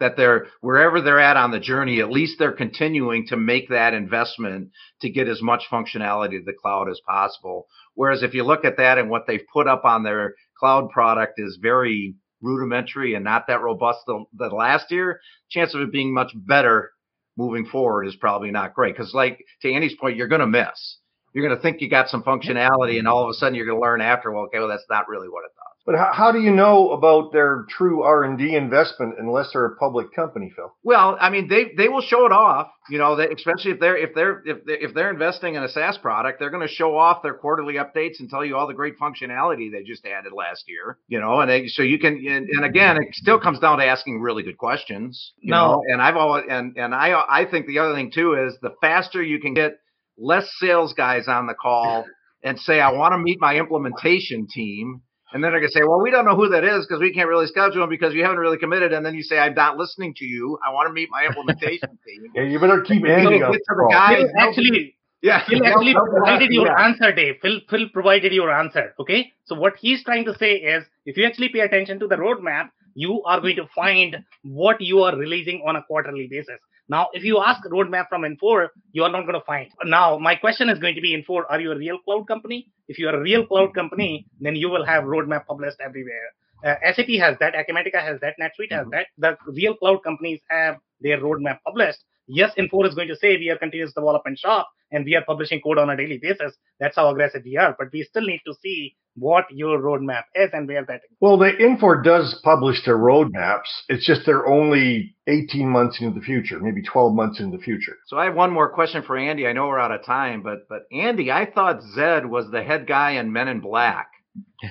Speaker 1: that they're wherever they're at on the journey at least they're continuing to make that investment to get as much functionality to the cloud as possible whereas if you look at that and what they've put up on their cloud product is very rudimentary and not that robust the, the last year, chance of it being much better moving forward is probably not great. Because, like to Andy's point, you're going to miss. You're going to think you got some functionality, and all of a sudden you're going to learn after, well, okay, well, that's not really what it.
Speaker 5: But how, how do you know about their true R and D investment unless they're a public company, Phil?
Speaker 1: Well, I mean, they they will show it off. You know, they, especially if they're if they're if they're, if they're investing in a SaaS product, they're going to show off their quarterly updates and tell you all the great functionality they just added last year. You know, and they, so you can and, and again, it still comes down to asking really good questions. You
Speaker 2: No.
Speaker 1: know, and I've always and and I I think the other thing too is the faster you can get less sales guys on the call and say, I want to meet my implementation team. And then they're going to say, well, we don't know who that is because we can't really schedule them because you haven't really committed. And then you say, I'm not listening to you. I want to meet my implementation team.
Speaker 5: Yeah, you better keep
Speaker 1: So
Speaker 5: Andy
Speaker 1: get to
Speaker 5: the
Speaker 1: the
Speaker 2: Phil actually,
Speaker 1: Yeah.
Speaker 2: Phil
Speaker 1: They'll-
Speaker 2: actually
Speaker 1: they'll
Speaker 2: provided
Speaker 1: after
Speaker 2: your
Speaker 1: that.
Speaker 2: answer, Dave. Phil, Phil provided your answer. Okay. So what he's trying to say is, if you actually pay attention to the roadmap, you are going to find what you are releasing on a quarterly basis. Now, if you ask roadmap from Infor, you are not going to find. Now, my question is going to be Infor, are you a real cloud company? If you are a real cloud company, then you will have roadmap published everywhere. Uh, SAP has that, Acumatica has that, NetSuite has that. The real cloud companies have their roadmap published. Yes, Infor is going to say we are continuous development shop and we are publishing code on a daily basis. That's how aggressive we are. But we still need to see what your roadmap is and where that is.
Speaker 5: Well, the Infor does publish their roadmaps. It's just they're only 18 months into the future, maybe 12 months into the future.
Speaker 1: So I have one more question for Andy. I know we're out of time, but but Andy, I thought Zed was the head guy in Men in Black.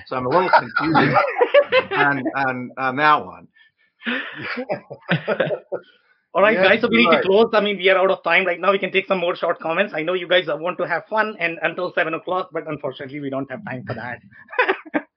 Speaker 1: So I'm a little confused on, on on that one.
Speaker 2: All right,
Speaker 5: Yes,
Speaker 2: guys. So we need to close. I mean, we are out of time right now. We can take some more short comments. I know you guys want to have fun and until seven o'clock, but unfortunately, we don't have time for that.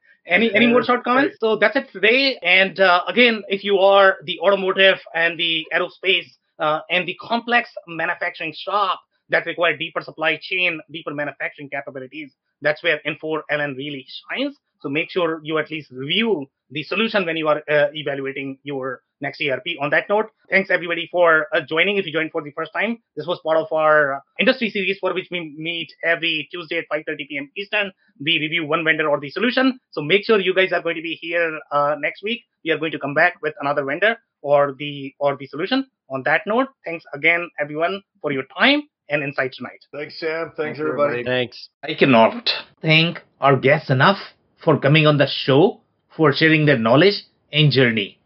Speaker 2: any any more short comments? So that's it today. And uh, again, if you are the automotive and the aerospace uh, and the complex manufacturing shop that require deeper supply chain, deeper manufacturing capabilities, that's where Infor LN really shines. So make sure you at least review the solution when you are uh, evaluating your next ERP. On that note, thanks everybody for uh, joining. If you joined for the first time, this was part of our uh, industry series for which we meet every Tuesday at 5:30 p.m. Eastern. We review one vendor or the solution. So make sure you guys are going to be here uh, next week. We are going to come back with another vendor or the or the solution. On that note, thanks again everyone for your time and insight tonight.
Speaker 5: Thanks, Sam. Thanks,
Speaker 1: Thanks,
Speaker 5: everybody.
Speaker 1: everybody.
Speaker 4: Thanks.
Speaker 2: I cannot thank our guests enough for coming on the show, for sharing their knowledge and journey.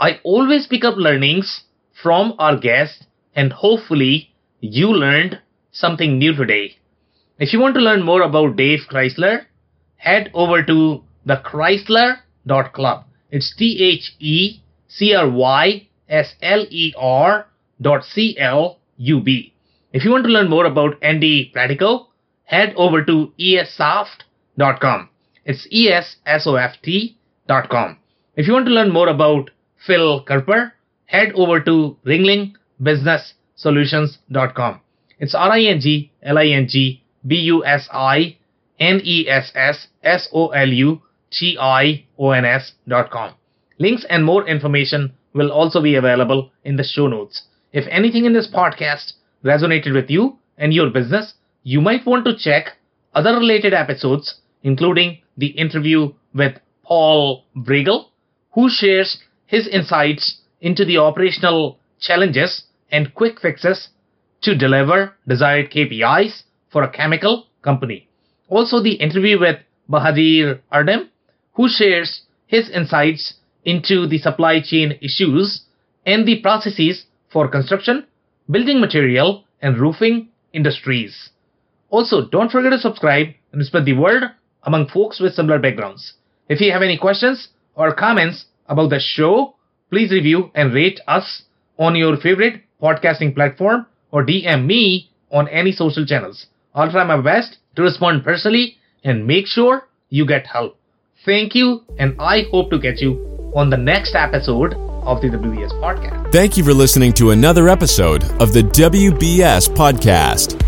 Speaker 2: I always pick up learnings from our guests, and hopefully, you learned something new today. If you want to learn more about Dave Chrysler, head over to thechrysler.club. It's T H E C R Y S L E R dot C L U B. If you want to learn more about Andy Pratico, head over to essoft.com. It's E-S-S-O-F-T.com. If you want to learn more about Phil Kerper, head over to ringlingbusinesssolutions.com. It's R I N G L I N G B U S I N E S S S O L U T I O N S.com. Links and more information will also be available in the show notes. If anything in this podcast resonated with you and your business, you might want to check other related episodes, including the interview with Paul Bregel, who shares his insights into the operational challenges and quick fixes to deliver desired KPIs for a chemical company. Also, the interview with Bahadir Ardem, who shares his insights into the supply chain issues and the processes for construction, building material, and roofing industries. Also, don't forget to subscribe and spread the word among folks with similar backgrounds. If you have any questions or comments about the show, please review and rate us on your favorite podcasting platform or DM me on any social channels. I'll try my best to respond personally and make sure you get help. Thank you, and I hope to catch you on the next episode of the WBS podcast.
Speaker 3: Thank you for listening to another episode of the WBS Podcast.